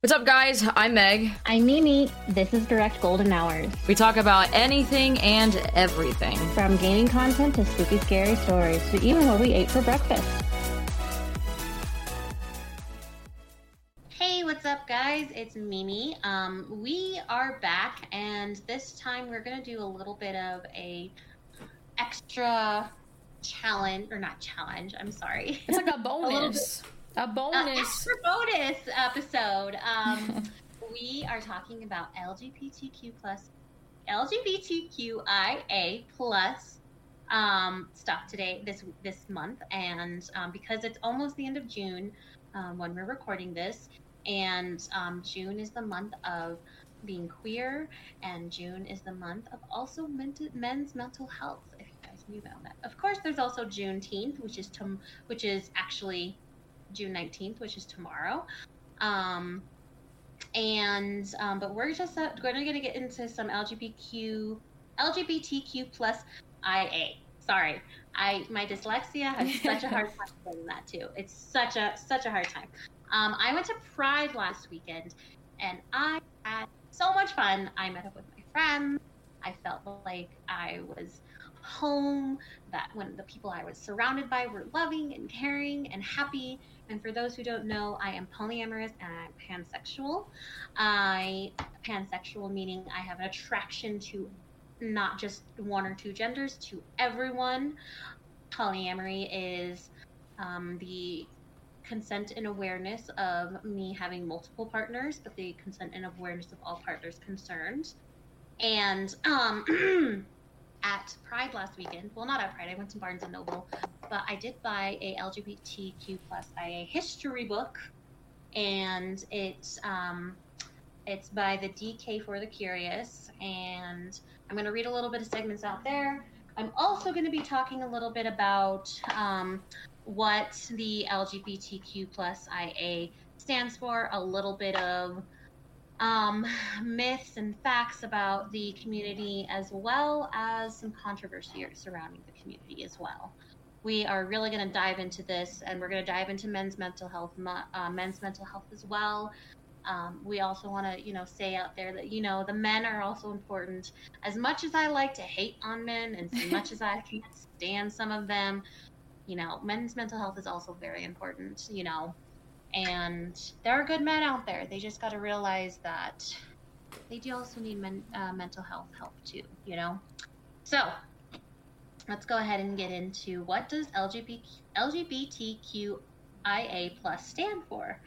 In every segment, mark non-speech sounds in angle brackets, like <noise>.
What's up, guys? I'm Meg. I'm Mimi. This is Direct Golden Hours. We talk about anything and everything. From gaming content to spooky, scary stories to even what we ate for breakfast. Hey, what's up, guys? It's Mimi. Um, we are back, and this time we're gonna do a little bit of a extra challenge, or not challenge. I'm sorry. It's like a <laughs> bonus. a, a bonus. Uh, <laughs> extra bonus episode. Um, <laughs> we are talking about LGBTQ plus, LGBTQIA plus um, stuff today, this this month, and um, because it's almost the end of June um, when we're recording this, and um, June is the month of being queer, and June is the month of also mental, men's mental health. If you guys knew about that, of course, there's also Juneteenth, which is tom- which is actually June 19th, which is tomorrow. Um, and um, but we're just uh, going to get into some LGBTQ LGBTQ plus IA. Sorry, I my dyslexia has <laughs> such a hard time saying that too. It's such a such a hard time. Um, I went to Pride last weekend, and I had so much fun. I met up with my friends. I felt like I was home. That when the people I was surrounded by were loving and caring and happy. And for those who don't know, I am polyamorous and I'm pansexual. I pansexual meaning I have an attraction to not just one or two genders, to everyone. Polyamory is um, the consent and awareness of me having multiple partners, but the consent and awareness of all partners concerned. And um, <clears throat> at Pride last weekend, well, not at Pride, I went to Barnes and Noble, but I did buy a LGBTQ plus IA history book, and it's um, it's by the DK for the Curious, and I'm going to read a little bit of segments out there. I'm also going to be talking a little bit about um, what the LGBTQ plus IA stands for, a little bit of um, myths and facts about the community, as well as some controversy surrounding the community as well. We are really going to dive into this, and we're going to dive into men's mental health, uh, men's mental health as well. Um, we also want to, you know, say out there that you know the men are also important. As much as I like to hate on men, and as much as I <laughs> can't stand some of them, you know, men's mental health is also very important. You know, and there are good men out there. They just got to realize that they do also need men, uh, mental health help too. You know, so let's go ahead and get into what does LGBT, LGBTQIA plus stand for.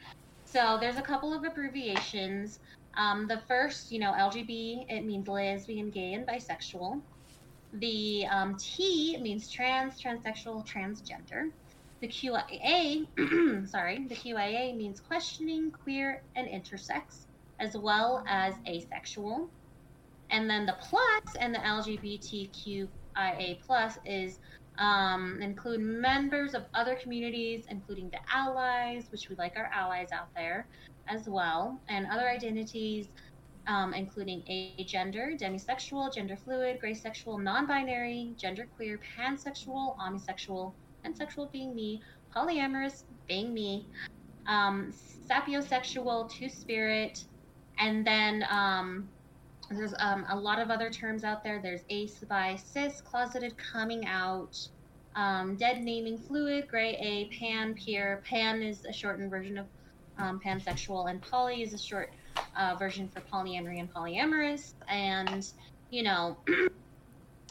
So there's a couple of abbreviations. Um, the first, you know, LGB, it means lesbian, gay, and bisexual. The um, T means trans, transsexual, transgender. The QIA, <clears throat> sorry, the QIA means questioning, queer, and intersex, as well as asexual. And then the plus and the LGBTQIA plus is um, include members of other communities, including the allies, which we like our allies out there as well, and other identities, um, including agender, demisexual, gender fluid, gray sexual, non binary, genderqueer, pansexual, omnisexual, pansexual being me, polyamorous being me, um, sapiosexual, two spirit, and then um, there's um, a lot of other terms out there. There's ace, bi, cis, closeted, coming out, um, dead naming fluid, gray A, pan, peer. Pan is a shortened version of um, pansexual, and poly is a short uh, version for polyamory and polyamorous. And, you know, <clears throat>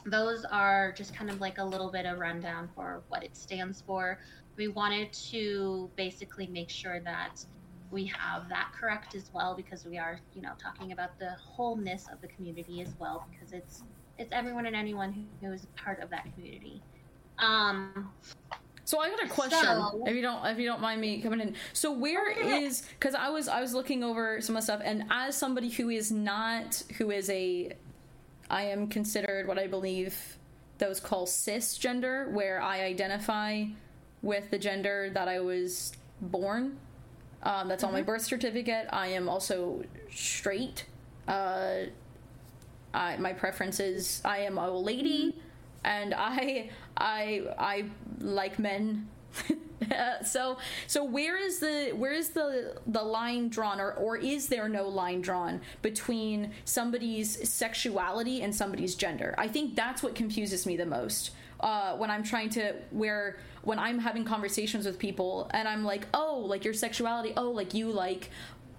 those are just kind of like a little bit of rundown for what it stands for. We wanted to basically make sure that we have that correct as well because we are, you know, talking about the wholeness of the community as well because it's it's everyone and anyone who, who is part of that community. Um, so I got a question, so, if you don't if you don't mind me coming in. So where is because I was I was looking over some of the stuff, and as somebody who is not who is a, I am considered what I believe those call cisgender, where I identify with the gender that I was born um, that's mm-hmm. on my mm-hmm. birth certificate. I am also straight. Uh, I, my preference is I am a lady, and I I I like men. <laughs> <laughs> so so where is the where is the the line drawn or or is there no line drawn between somebody's sexuality and somebody's gender? I think that's what confuses me the most. Uh, when I'm trying to where when I'm having conversations with people and I'm like, "Oh, like your sexuality, oh, like you like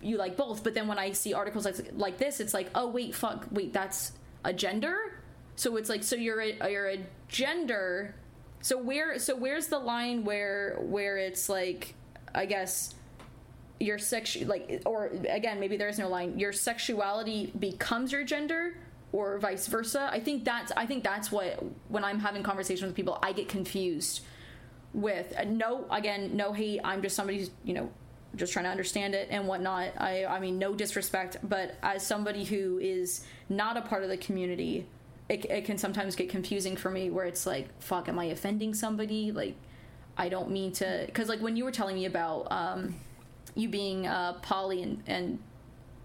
you like both." But then when I see articles like like this, it's like, "Oh, wait, fuck, wait, that's a gender?" So it's like so you're a you're a gender so where so where's the line where where it's like I guess your sex like or again maybe there is no line your sexuality becomes your gender or vice versa? I think that's i think that's what when i'm having conversations with people i get confused with uh, no again no hate i'm just somebody who's you know just trying to understand it and whatnot. I i mean no disrespect but as somebody who is not a part of the community it, it can sometimes get confusing for me where it's like fuck am i offending somebody like i don't mean to because like when you were telling me about um you being uh poly and and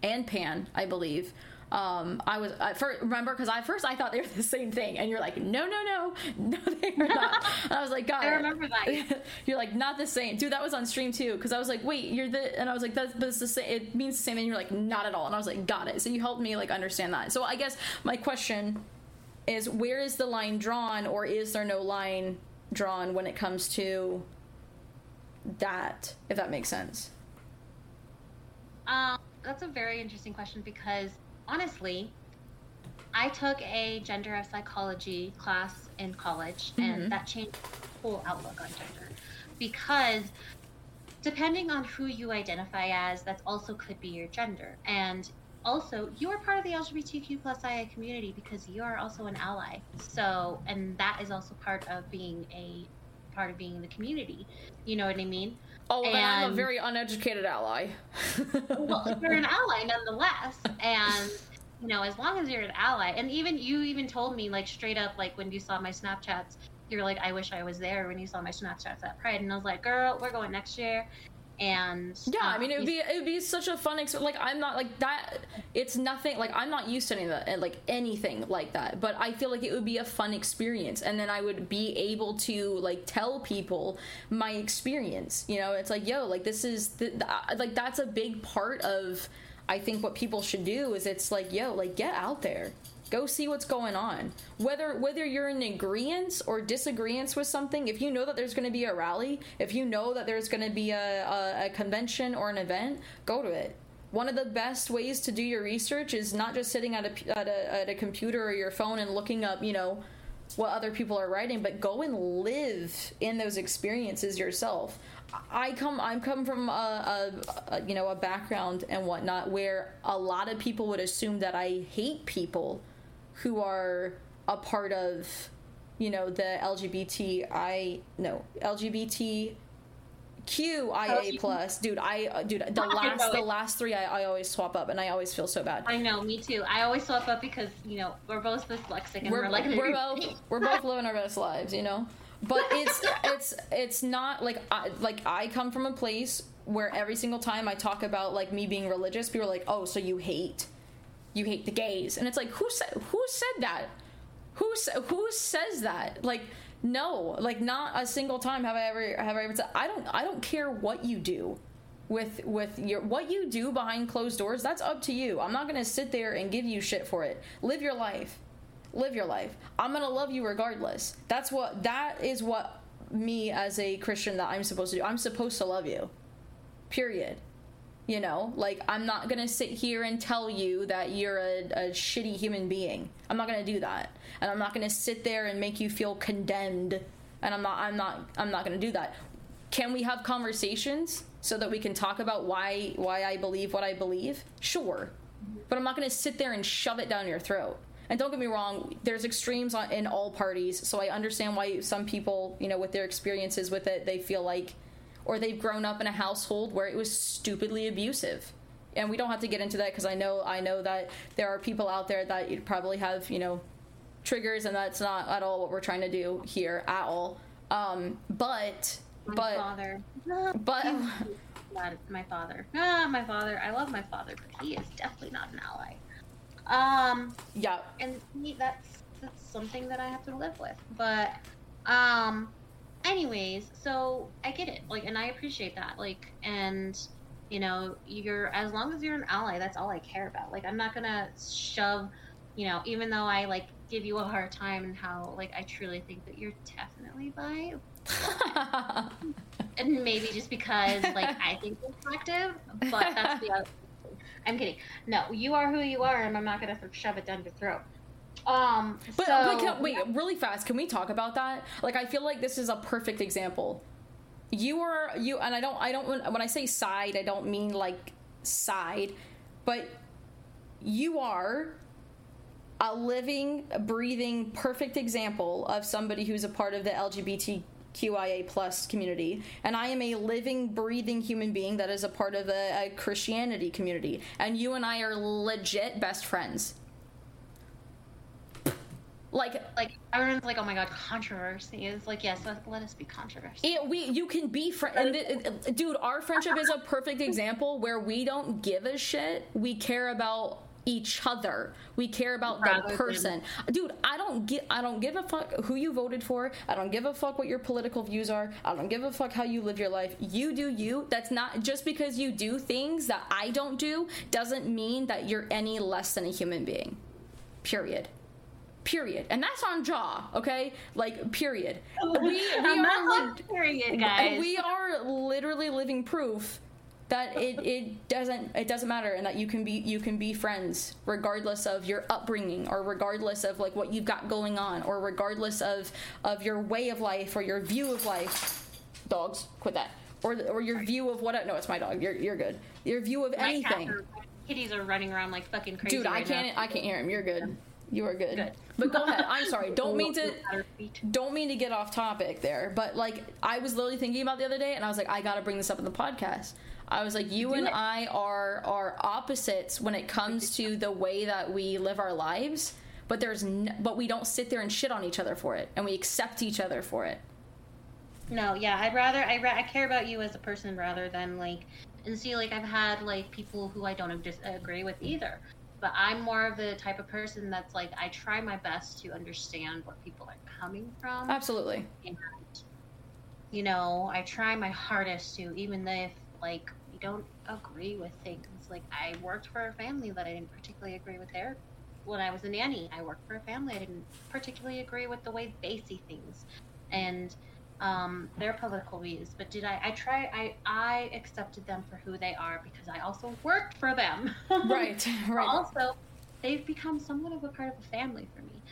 and pan i believe um, I was I first, remember because I first I thought they were the same thing, and you're like, no, no, no, <laughs> no, they are not. I was like, God, I remember that. <laughs> you're like not the same, dude. That was on stream too, because I was like, wait, you're the, and I was like, that's, that's the same. It means the same, and you're like, not at all, and I was like, got it. So you helped me like understand that. So I guess my question is where is the line drawn or is there no line drawn when it comes to that if that makes sense um, that's a very interesting question because honestly i took a gender of psychology class in college mm-hmm. and that changed my whole outlook on gender because depending on who you identify as that also could be your gender and also you are part of the LGBTQ plus IA community because you are also an ally. So, and that is also part of being a part of being in the community. You know what I mean? Oh, and, I'm a very uneducated ally. <laughs> well, you're an ally nonetheless, and you know, as long as you're an ally, and even you even told me like straight up, like when you saw my Snapchats, you're like, I wish I was there when you saw my Snapchats at Pride, and I was like, girl, we're going next year, and yeah uh, i mean it would be it would be such a fun experience like i'm not like that it's nothing like i'm not used to any of that like anything like that but i feel like it would be a fun experience and then i would be able to like tell people my experience you know? It's like yo like this is the, the, like that's a big part of i think what people should do is it's like yo like get out there Go see what's going on. Whether whether you're in agreement or disagreement with something, if you know that there's going to be a rally, if you know that there's going to be a, a, a convention or an event, go to it one of the best ways to do your research is not just sitting at a, at a, at a computer or your phone and looking up, you know, what other people are writing, but go and live in those experiences yourself. I come, I'm come from a, a, a, you know a background and whatnot where a lot of people would assume that I hate people who are a part of you know the LGBTI no LGBTQIA plus. Dude I uh, dude the last the last three I, I always swap up and I always feel so bad. I know me too. I always swap up because you know we're both dyslexic and we're, we're like we're both <laughs> we're both living our best lives you know? But it's it's it's not like I, like I come from a place where every single time I talk about like me being religious people are like oh so you hate you hate the gays. And it's like who said who said that? Who who says that? Like no like not a single time have i ever have i ever said i don't i don't care what you do with with your what you do behind closed doors that's up to you. I'm not gonna sit there and give you shit for it. Live your life. Live your life. I'm gonna love you regardless. That's what that is what me as a christian that i'm supposed to do. I'm supposed to love you. Period you know, like I'm not gonna sit here and tell you that you're a, a shitty human being. I'm not gonna do that, and I'm not gonna sit there and make you feel condemned. And I'm not. I'm not. I'm not gonna do that. Can we have conversations so that we can talk about why why I believe what I believe? Sure, but I'm not gonna sit there and shove it down your throat. And don't get me wrong, there's extremes in all parties, so I understand why some people, you know, with their experiences with it, they feel like or they've grown up in a household where it was stupidly abusive and we don't have to get into that because I know I know that there are people out there that probably have you know triggers, and that's not at all what we're trying to do here at all. Um, but my but father, <laughs> <laughs> but my father, ah, my father. I love my father, but he is definitely not an ally. Um, yeah, and me, that's that's something that I have to live with. But um, anyways, so I get it. Like, and I appreciate that. Like, and you know, you're as long as you're an ally, that's all I care about. Like, I'm not gonna shove, you know, even though I like give you a hard time and how like I truly think that you're definitely bi. <laughs> and maybe just because like I think you're attractive, but that's the <laughs> other. I'm kidding. No, you are who you are, and I'm not gonna shove it down your throat. Um, but, so, but can, wait, really fast. Can we talk about that? Like, I feel like this is a perfect example. You are you, and I don't. I don't. When I say side, I don't mean like side, but you are a living, breathing, perfect example of somebody who's a part of the LGBTQIA plus community, and I am a living, breathing human being that is a part of a, a Christianity community, and you and I are legit best friends. Like, like everyone's like, oh my god, controversy is like, yes, let, let us be controversial. It, we, you can be friend, dude. Our friendship is a perfect example where we don't give a shit. We care about each other. We care about Rather the person. Than... Dude, I don't get I don't give a fuck who you voted for. I don't give a fuck what your political views are. I don't give a fuck how you live your life. You do you. That's not just because you do things that I don't do doesn't mean that you're any less than a human being. Period period. And that's on jaw okay? Like period. Oh, we, we <laughs> are li- period guys. we are literally living proof that it, it doesn't it doesn't matter and that you can be you can be friends regardless of your upbringing or regardless of like what you've got going on or regardless of of your way of life or your view of life. Dogs quit that. Or or your view of what no it's my dog. You're you're good. Your view of my anything. are, kitties are running around like fucking crazy dude I can't now. I can't hear him. You're good you are good. good. But go ahead. I'm sorry. <laughs> Don't mean to don't mean to get off topic there. But like I was literally thinking about the other day and I was like, I gotta bring this up in the podcast. I was like, you Do and it. I are are opposites when it comes to the way that we live our lives. But there's n- but we don't sit there and shit on each other for it, and we accept each other for it. No, yeah, I'd rather I, ra- I care about you as a person rather than like and see like I've had like people who I don't agree with either but I'm more of the type of person that's like I try my best to understand where people are coming from. Absolutely. And, you know, I try my hardest to, even if like we don't agree with things. Like I worked for a family that I didn't particularly agree with their when I was a nanny. I worked for a family I didn't particularly agree with the way they see things. And um, their political views, but did I? I try. I I accepted them for who they are because I also worked for them. <laughs> right. <laughs> Right. Also, they've become somewhat of a part of a family for me.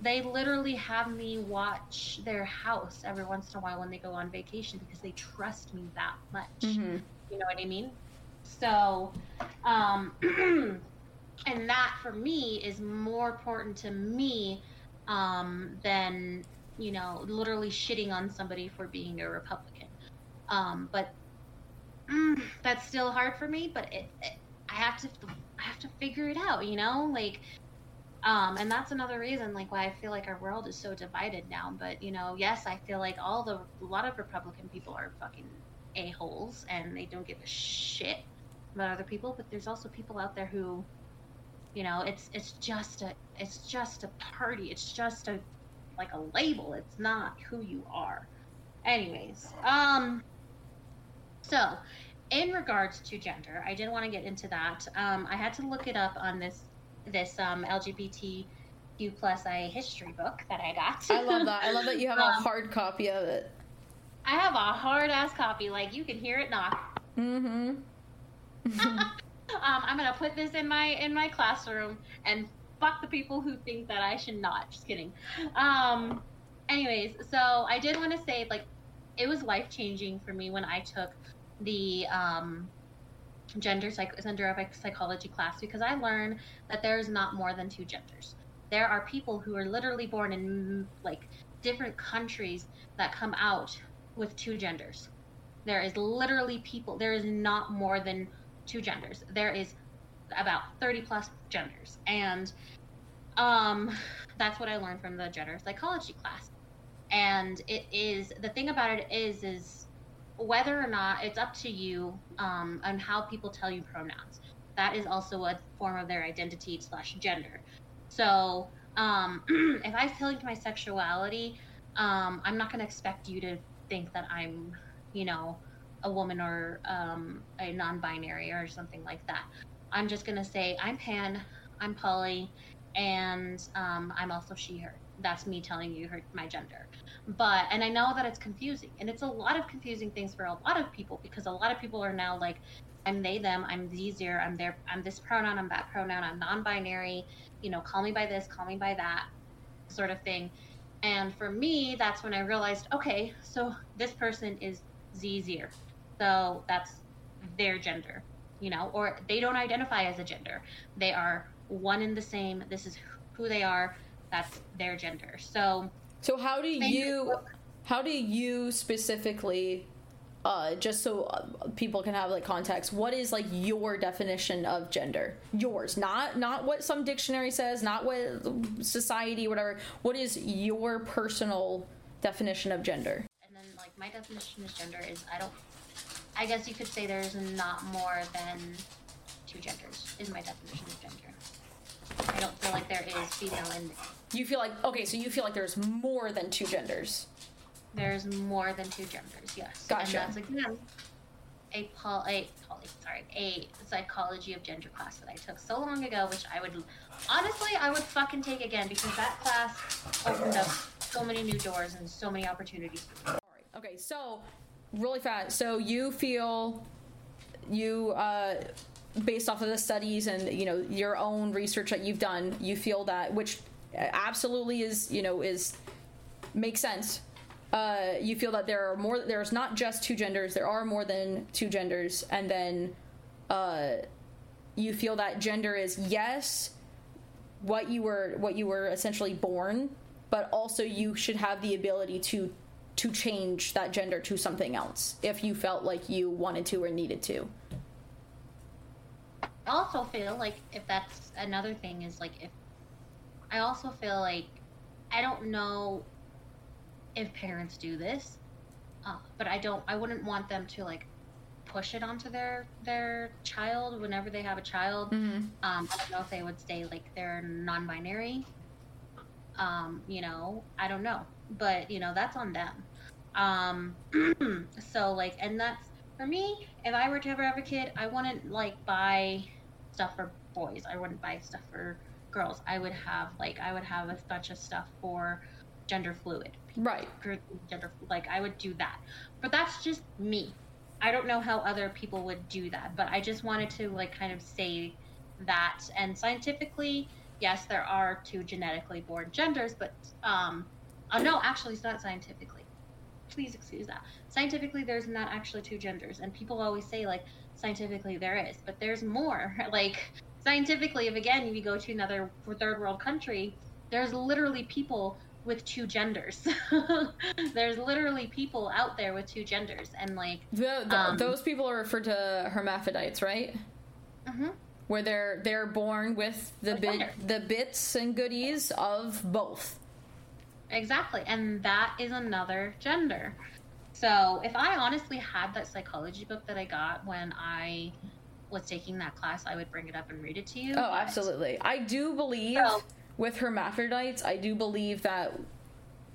They literally have me watch their house every once in a while when they go on vacation because they trust me that much. Mm-hmm. You know what I mean? So, um, <clears throat> and that for me is more important to me um, than you know, literally shitting on somebody for being a Republican. Um, but mm, that's still hard for me. But it, it, I have to, I have to figure it out. You know, like, um, and that's another reason, like, why I feel like our world is so divided now. But you know, yes, I feel like all the a lot of Republican people are fucking a holes and they don't give a shit about other people. But there's also people out there who you know it's it's just a it's just a party it's just a like a label. It's not who you are. Anyways, um, so in regards to gender, I didn't want to get into that. Um, I had to look it up on this this um, LGBTQ plus I history book that I got. I love that. I love that you have <laughs> um, a hard copy of it. I have a hard ass copy, like you can hear it knock. Mm-hmm. <laughs> um, I'm gonna put this in my in my classroom and fuck the people who think that I should not. Just kidding. Um, anyways, so I did want to say, like, it was life changing for me when I took the um, gender psych- gender psychology class because I learned that there is not more than two genders. There are people who are literally born in like different countries that come out with two genders. There is literally people. There is not more than two genders. There is about 30 plus genders. And um, that's what I learned from the gender psychology class. And it is the thing about it is is whether or not it's up to you um, on how people tell you pronouns. That is also a form of their identity slash gender. So um, <clears throat> if I tell you my sexuality, um, I'm not going to expect you to think that I'm, you know, a woman or um, a non-binary or something like that. I'm just gonna say I'm pan, I'm poly, and um, I'm also she/her. That's me telling you her my gender. But and I know that it's confusing, and it's a lot of confusing things for a lot of people because a lot of people are now like, I'm they them, I'm there, I'm there, I'm this pronoun, I'm that pronoun, I'm non-binary. You know, call me by this, call me by that, sort of thing. And for me, that's when I realized, okay, so this person is Zier. So that's their gender, you know, or they don't identify as a gender. They are one and the same. This is who they are. That's their gender. So So how do you how do you specifically uh, just so uh, people can have like context what is like your definition of gender yours not not what some dictionary says not what society whatever what is your personal definition of gender and then like my definition of gender is i don't i guess you could say there's not more than two genders is my definition of gender i don't feel like there is female in there you feel like okay so you feel like there's more than two genders there's more than two genders, yes. Gotcha. And that's again a pol a poly, sorry, a psychology of gender class that I took so long ago, which I would honestly I would fucking take again because that class opened up so many new doors and so many opportunities. Sorry. Okay, so really fast. So you feel you uh based off of the studies and you know your own research that you've done, you feel that which absolutely is, you know, is makes sense uh, you feel that there are more there's not just two genders there are more than two genders and then uh, you feel that gender is yes what you were what you were essentially born but also you should have the ability to to change that gender to something else if you felt like you wanted to or needed to I also feel like if that's another thing is like if I also feel like I don't know if parents do this, uh, but I don't. I wouldn't want them to like push it onto their their child whenever they have a child. Mm-hmm. Um, I don't know if they would say like they're non-binary. Um, you know, I don't know, but you know that's on them. Um, <clears throat> so like, and that's for me. If I were to ever have a kid, I wouldn't like buy stuff for boys. I wouldn't buy stuff for girls. I would have like I would have a bunch of stuff for gender fluid right gender like i would do that but that's just me i don't know how other people would do that but i just wanted to like kind of say that and scientifically yes there are two genetically born genders but um oh no actually it's not scientifically please excuse that scientifically there's not actually two genders and people always say like scientifically there is but there's more <laughs> like scientifically if again you go to another third world country there's literally people with two genders. <laughs> There's literally people out there with two genders, and like the, the, um, those people are referred to hermaphrodites, right? Mm-hmm. Where they're they're born with the bit, the bits and goodies of both. Exactly, and that is another gender. So if I honestly had that psychology book that I got when I was taking that class, I would bring it up and read it to you. Oh, but... absolutely. I do believe. So, with hermaphrodites, I do believe that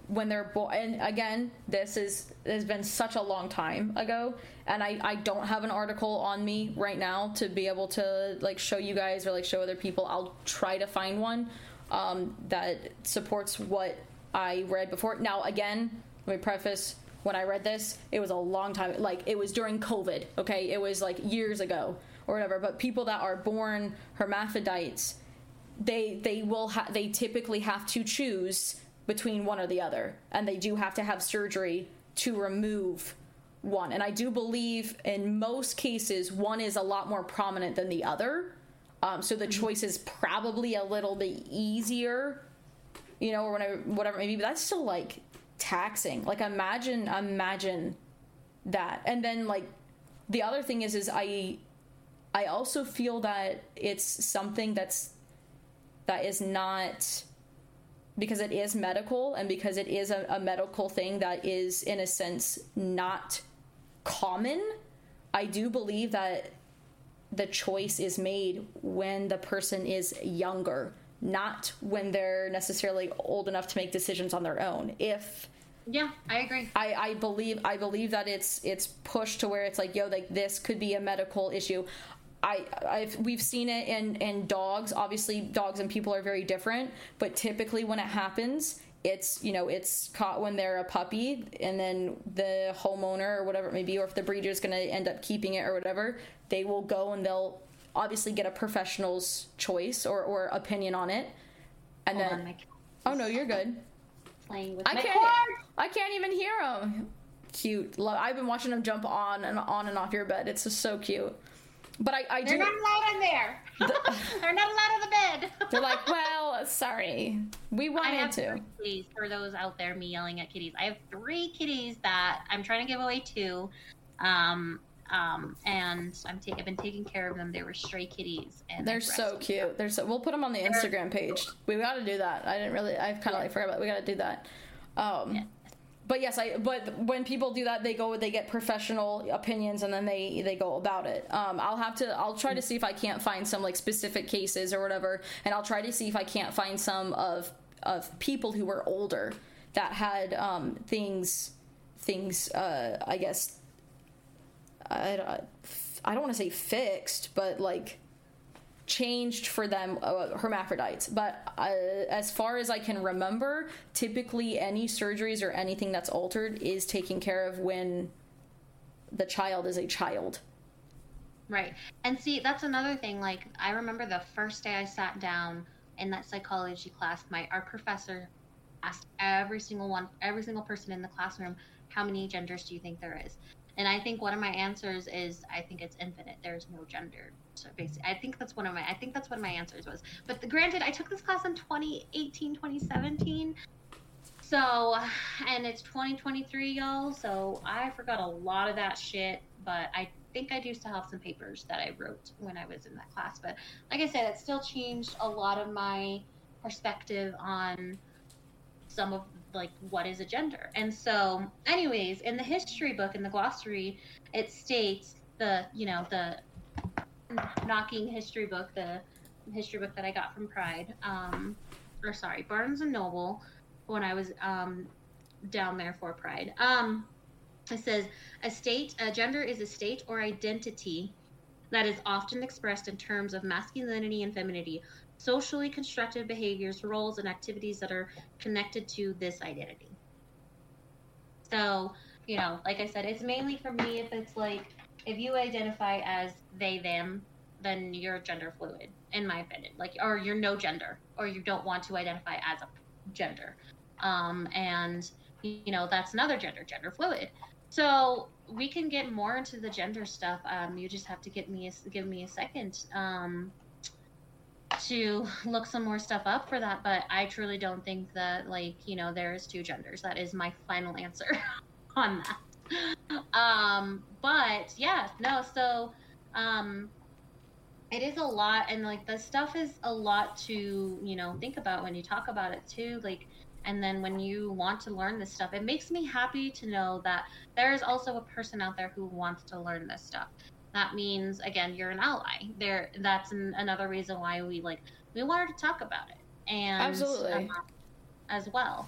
when they're born, and again, this is has been such a long time ago, and I I don't have an article on me right now to be able to like show you guys or like show other people. I'll try to find one um, that supports what I read before. Now, again, let me preface when I read this, it was a long time. Like it was during COVID. Okay, it was like years ago or whatever. But people that are born hermaphrodites they they will ha- they typically have to choose between one or the other and they do have to have surgery to remove one and i do believe in most cases one is a lot more prominent than the other um, so the mm-hmm. choice is probably a little bit easier you know or whatever whatever maybe but that's still like taxing. Like imagine imagine that. And then like the other thing is is i i also feel that it's something that's that is not because it is medical and because it is a, a medical thing that is in a sense not common i do believe that the choice is made when the person is younger not when they're necessarily old enough to make decisions on their own if Yeah, I agree. I, I believe I believe that it's it's pushed to where it's like yo like this could be a medical issue. I I've we've seen it in in dogs. Obviously, dogs and people are very different, but typically when it happens, it's you know it's caught when they're a puppy, and then the homeowner or whatever it may be, or if the breeder is going to end up keeping it or whatever, they will go and they'll obviously get a professional's choice or or opinion on it, and Hold then on, my oh no, you're good. playing with I my can't. cord. I can't even hear him. Cute. Love. I've been watching him jump on and on and off your bed. It's just so cute. But I, I do. They're not allowed in there. <laughs> <laughs> They're not allowed in the bed. They're like, well, sorry, we I wanted have to. three kitties for those out there. Me yelling at kitties. I have three kitties that I'm trying to give away two, um, um, and I'm ta- I've been taking care of them. They were stray kitties, and They're so cute. They're so. We'll put them on the Instagram page. We got to do that. I didn't really. I kind of like forgot about. It. We got to do that. Um, Yeah. But yes, I. But when people do that, they go. They get professional opinions, and then they they go about it. Um, I'll have to. I'll try to see if I can't find some like specific cases or whatever, and I'll try to see if I can't find some of of people who were older that had um, things things. Uh, I guess. I, I don't want to say fixed, but like changed for them uh, hermaphrodites but uh, as far as i can remember typically any surgeries or anything that's altered is taken care of when the child is a child Right. And see, that's another thing. Like, I remember the first day I sat down in that psychology class, my our professor asked every single one, every single person in the classroom, how many genders do you think there is? And I think one of my answers is, I think it's infinite. There's no gender. So basically, I think that's one of my, I think that's one of my answers was. But the, granted, I took this class in 2018, 2017. So, and it's 2023, y'all. So I forgot a lot of that shit, but I think I do still have some papers that I wrote when I was in that class. But like I said, it still changed a lot of my perspective on some of like what is a gender. And so, anyways, in the history book in the glossary, it states the you know the knocking history book, the history book that I got from Pride, um, or sorry, Barnes and Noble, when I was um, down there for Pride. Um, it says a state, a gender is a state or identity that is often expressed in terms of masculinity and femininity, socially constructed behaviors, roles, and activities that are connected to this identity. So, you know, like I said, it's mainly for me if it's like if you identify as they them, then you're gender fluid, in my opinion. Like, or you're no gender, or you don't want to identify as a gender. Um, and you know that's another gender, gender fluid. So we can get more into the gender stuff. Um, you just have to get me a, give me a second um, to look some more stuff up for that. But I truly don't think that like you know there is two genders. That is my final answer <laughs> on that. Um, but yeah, no. So um, it is a lot, and like the stuff is a lot to you know think about when you talk about it too. Like and then when you want to learn this stuff it makes me happy to know that there is also a person out there who wants to learn this stuff that means again you're an ally there that's an, another reason why we like we wanted to talk about it and Absolutely. um, as well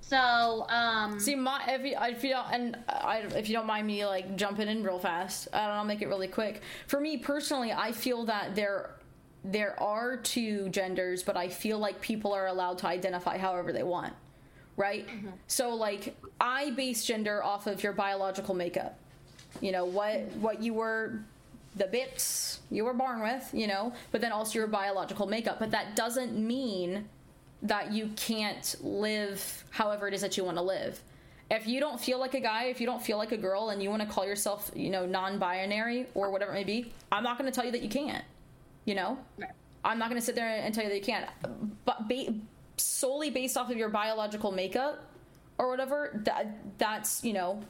so um see my if you, if you don't and I, if you don't mind me like jumping in real fast i don't know I'll make it really quick for me personally i feel that there there are two genders, but I feel like people are allowed to identify however they want, right? Mm-hmm. So like I base gender off of your biological makeup. You know, what what you were the bits you were born with, you know, but then also your biological makeup, but that doesn't mean that you can't live however it is that you want to live. If you don't feel like a guy, if you don't feel like a girl and you want to call yourself, you know, non-binary or whatever it may be, I'm not going to tell you that you can't you know? I'm not going to sit there and tell you that you can't. But ba- solely based off of your biological makeup or whatever that that's you know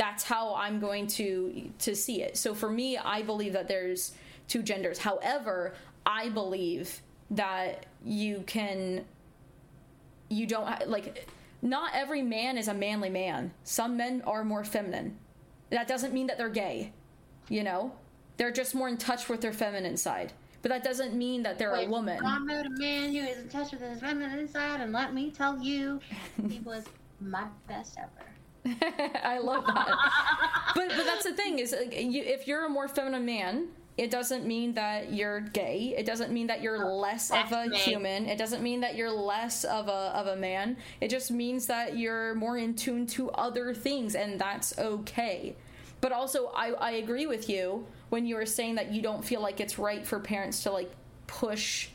that's how i'm going to to see it. So for me i believe that there's two genders. However i believe that you can you don't like not every man is a manly man. Some men are more feminine. That doesn't mean that they're gay you know? They're just more in touch with their feminine side. But that doesn't mean that they're a woman. I met a man who is in touch with his feminine side, and let me tell you, he <laughs> was my best ever. <laughs> I love that. but but that's the thing is like, you, if you're a more feminine man, it doesn't mean that you're gay. It doesn't mean that you're oh, less of a human. It doesn't mean that you're less of a of a man. It just means that you're more in tune to other things and that's okay. But also I I agree with you when you were saying that you don't feel like it's right for parents to like push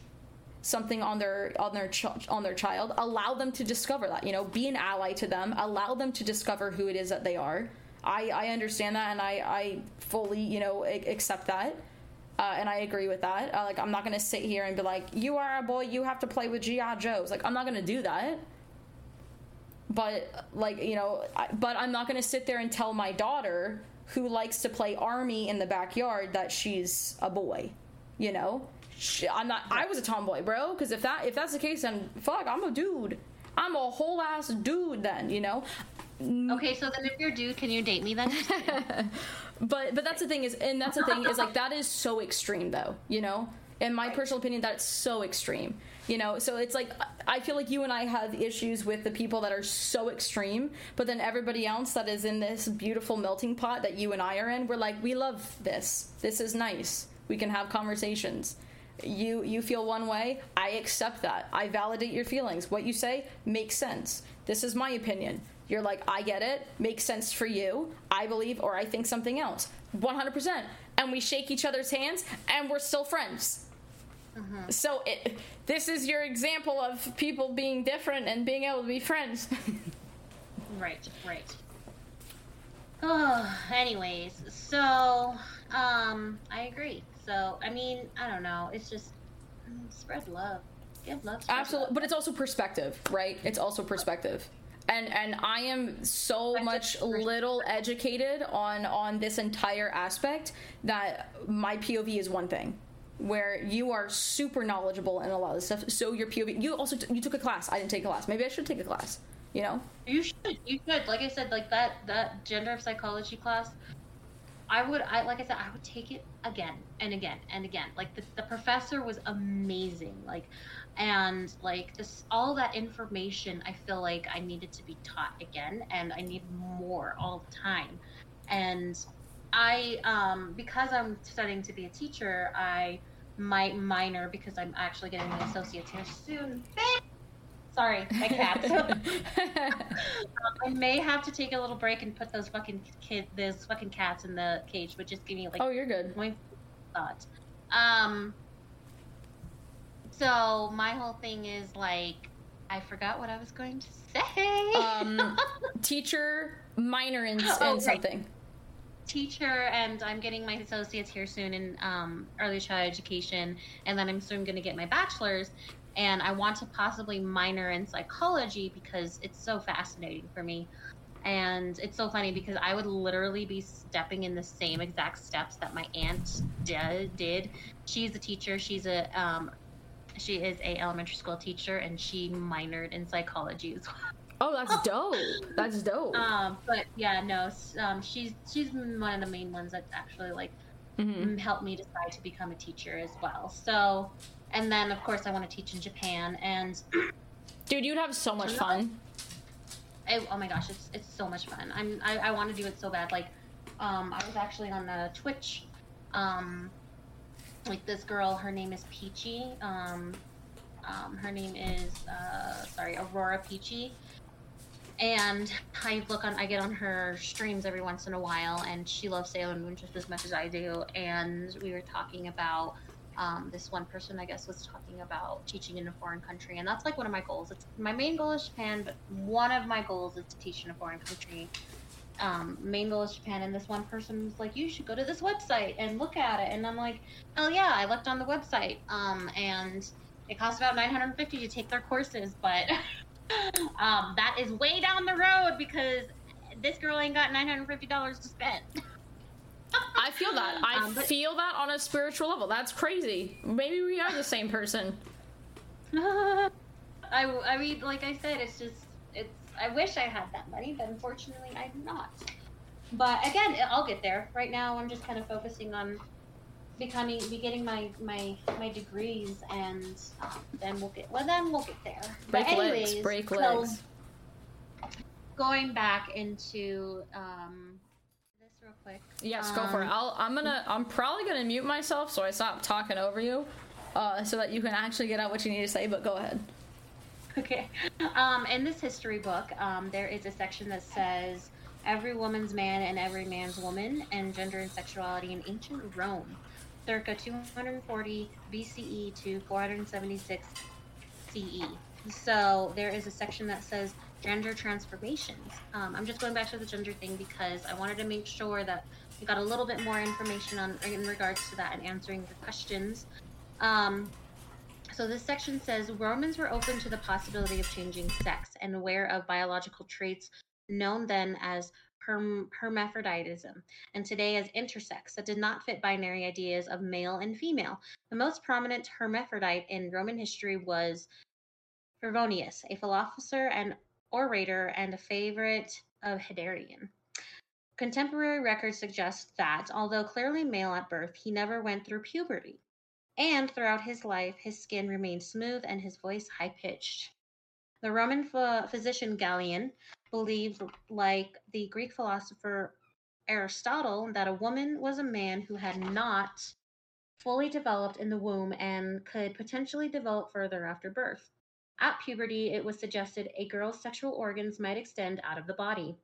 something on their on their ch- on their child allow them to discover that you know be an ally to them allow them to discover who it is that they are i i understand that and i i fully you know accept that uh, and I agree with that. Uh, like, I'm not gonna sit here and be like, "You are a boy, you have to play with GI Joes." Like, I'm not gonna do that. But like, you know, but I'm not gonna sit there and tell my daughter who likes to play army in the backyard that she's a boy. You know, I'm not. I was a tomboy, bro. Because if that if that's the case, then fuck, I'm a dude. I'm a whole ass dude. Then you know. Mm. Okay, so then if you're a dude, can you date me then? <laughs> but but that's the thing is, and that's the thing is like that is so extreme though. You know, in my right. personal opinion, that's so extreme. You know, so it's like I feel like you and I have issues with the people that are so extreme, but then everybody else that is in this beautiful melting pot that you and I are in, we're like, we love this. This is nice. We can have conversations you you feel one way i accept that. I validate your feelings. What you say makes sense. This is my opinion. You're like i get it. Makes sense for you. I believe or i think something else. 100% and we shake each other's hands and we're still friends. Mm-hmm. so it, this is your example of people being different and being able to be friends. <laughs> Right right. Oh anyways so um i agree so I mean, I don't know. It's just mm, spread love. Give love. Absolutely, but it's also perspective, right? It's also perspective. And and I am so much little educated on on this entire aspect that my POV is one thing where you are super knowledgeable in a lot of stuff. So your POV, you also t- you took a class. I didn't take a class. Maybe I should take a class. You know. You should. You should. Like I said, like that that gender of psychology class. I would, I like I said, I would take it again and again and again. Like the, the professor was amazing. Like, and like this, all that information, I feel like I needed to be taught again, and I need more all the time. And I, um, because I'm studying to be a teacher, I might minor because I'm actually getting my associates here soon. Sorry, my cat. <laughs> um, I may have to take a little break and put those fucking kid, those fucking cats in the cage, but just give me like. Oh, you're good. My thought. Um. So my whole thing is like, I forgot what I was going to say. Um, <laughs> teacher, minor in, in oh, something. Right. Teacher, and I'm getting my associates here soon in um, early childhood education, and then I'm soon going to get my bachelor's and I want to possibly minor in psychology because it's so fascinating for me. And it's so funny because I would literally be stepping in the same exact steps that my aunt did. She's a teacher. She's a um, she is a elementary school teacher, and she minored in psychology as well. Oh, that's <laughs> dope. That's dope. Um, but yeah, no, um, she's she's one of the main ones that actually like mm-hmm. helped me decide to become a teacher as well. So and then of course I want to teach in Japan and dude you'd have so much fun. I, oh my gosh it's it's so much fun. I'm I, I want to do it so bad. Like um I was actually on the Twitch um like this girl. Her name is Peachy. Um um her name is uh sorry Aurora Peachy. And I look on I get on her streams every once in a while and she loves Sailor Moon just as much as I do. And we were talking about um, this one person I guess was talking about teaching in a foreign country, and that's like one of my goals. It's my main goal is Japan, but one of my goals is to teach in a foreign country. Um, main goal is Japan, and this one person was like, "You should go to this website and look at it." And I'm like, "Oh yeah, I looked on the website, um, and it costs about 950 to take their courses, but <laughs> um, that is way down the road because this girl ain't got 950 dollars to spend." <laughs> I feel that. <laughs> I um, but, feel that on a spiritual level. That's crazy. Maybe we are the same person. <laughs> I, I mean, like I said, it's just, it's, I wish I had that money, but unfortunately I do not. But again, I'll get there. Right now, I'm just kind of focusing on becoming, be getting my, my, my degrees and um, then we'll get, well, then we'll get there. Break but anyways, legs, break legs. going back into um, quick. Yes, um, go for it. Um, I'll, I'm gonna. I'm probably gonna mute myself so I stop talking over you, uh, so that you can actually get out what you need to say. But go ahead. Okay. Um, in this history book, um, there is a section that says every woman's man and every man's woman, and gender and sexuality in ancient Rome, circa 240 BCE to 476 CE. So there is a section that says gender transformations. Um, I'm just going back to the gender thing because I wanted to make sure that we got a little bit more information on in regards to that and answering the questions. Um, so this section says Romans were open to the possibility of changing sex and aware of biological traits known then as herm- hermaphroditism and today as intersex that did not fit binary ideas of male and female. The most prominent hermaphrodite in Roman history was Favorinus, a philosopher and orator and a favorite of Hadrian. Contemporary records suggest that, although clearly male at birth, he never went through puberty. And throughout his life, his skin remained smooth and his voice high pitched. The Roman ph- physician Galen believed, like the Greek philosopher Aristotle, that a woman was a man who had not fully developed in the womb and could potentially develop further after birth. At puberty, it was suggested a girl's sexual organs might extend out of the body,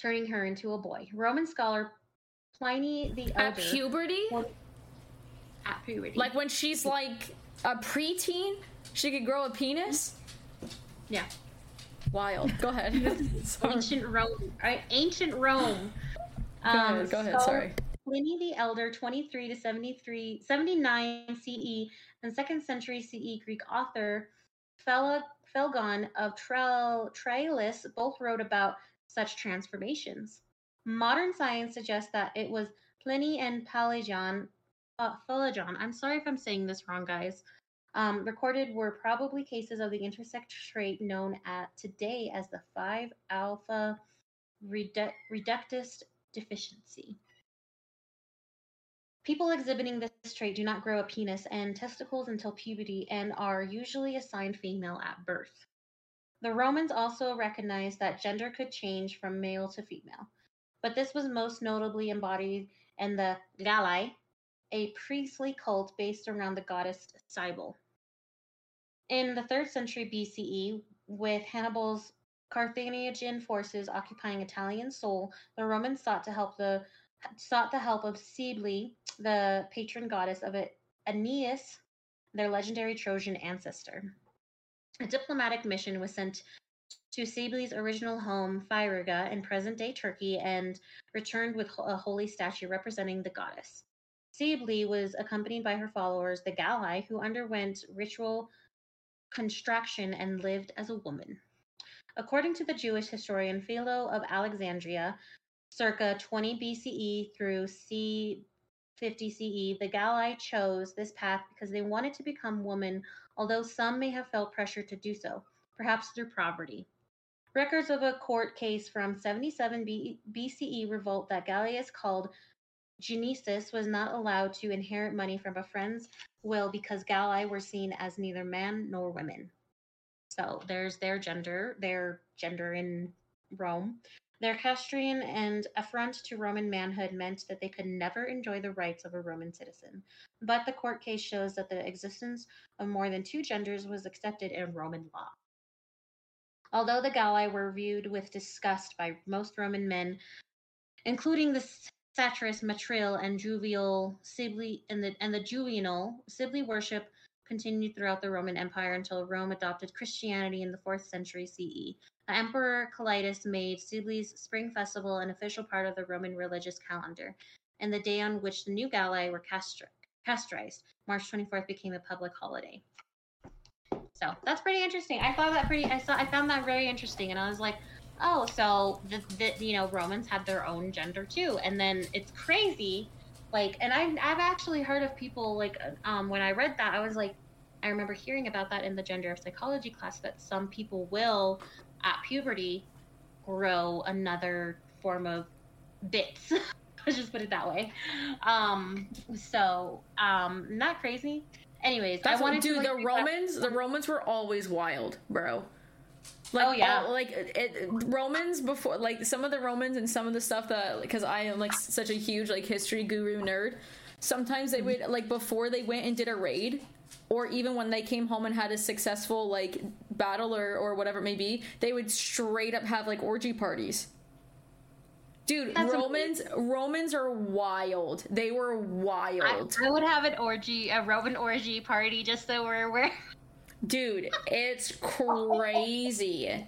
turning her into a boy. Roman scholar Pliny the At puberty, at puberty. like when she's like a preteen, she could grow a penis. yeah. Wild. Go ahead. <laughs> <laughs> Ancient Rome. Right? Ancient Rome. Go ahead. Um, go ahead. so Sorry. Pliny the Elder, 23 to 73, 79 CE, and second century CE Greek author Phlegon of Tralles both wrote about such transformations. Modern science suggests that it was Pliny and Pelagian, uh, I'm sorry if I'm saying this wrong, guys, um, recorded were probably cases of the intersex trait known at today as the 5 alpha redu- reductase deficiency. People exhibiting this trait do not grow a penis and testicles until puberty and are usually assigned female at birth. The Romans also recognized that gender could change from male to female, but this was most notably embodied in the Galli, a priestly cult based around the goddess Cybele. In the 3rd century BCE, with Hannibal's Carthaginian forces occupying Italian Seoul, the Romans sought to help the sought the help of Cybele, the patron goddess of Aeneas, their legendary Trojan ancestor. A diplomatic mission was sent to Cybele's original home, Phrygia, in present-day Turkey, and returned with a holy statue representing the goddess. Cybele was accompanied by her followers, the Galli, who underwent ritual construction and lived as a woman. According to the Jewish historian Philo of Alexandria, circa 20 BCE through C 50 CE, the Galli chose this path because they wanted to become women, although some may have felt pressure to do so, perhaps through poverty. Records of a court case from 77 B- BCE revolt that Gallius called Genesis was not allowed to inherit money from a friend's will because Galli were seen as neither man nor women. So there's their gender, their gender in Rome. Their castrian and affront to Roman manhood meant that they could never enjoy the rights of a Roman citizen. But the court case shows that the existence of more than two genders was accepted in Roman law. Although the Galli were viewed with disgust by most Roman men, including the satirist Matril and Juvial Cybele and the and the Juvenal Cybele worship continued throughout the Roman Empire until Rome adopted Christianity in the 4th century CE. Emperor Claudius made Cybele's spring festival an official part of the Roman religious calendar, and the day on which the new Galli were castri- castrized, March 24th, became a public holiday. So that's pretty interesting. I thought that pretty. I saw. I found that very interesting, and I was like, oh, so the, the you know Romans had their own gender too, and then it's crazy, like, and I I've actually heard of people like um when I read that I was like, I remember hearing about that in the gender of psychology class that some people will at puberty grow another form of bits. <laughs> Let's just put it that way. Um, so um, not crazy. Anyways, That's I wanted to to the like, Romans, the Romans were always wild, bro. Like, Oh, yeah. all- like it, Romans before, like some of the Romans and some of the stuff that, because I am like such a huge like history guru nerd. Sometimes they would like before they went and did a raid, or even when they came home and had a successful like battle or or whatever it may be, they would straight up have like orgy parties. Dude, That's Romans Romans are wild. They were I, wild. I would have an orgy, a Roman orgy party, just so we're aware. Dude, it's crazy.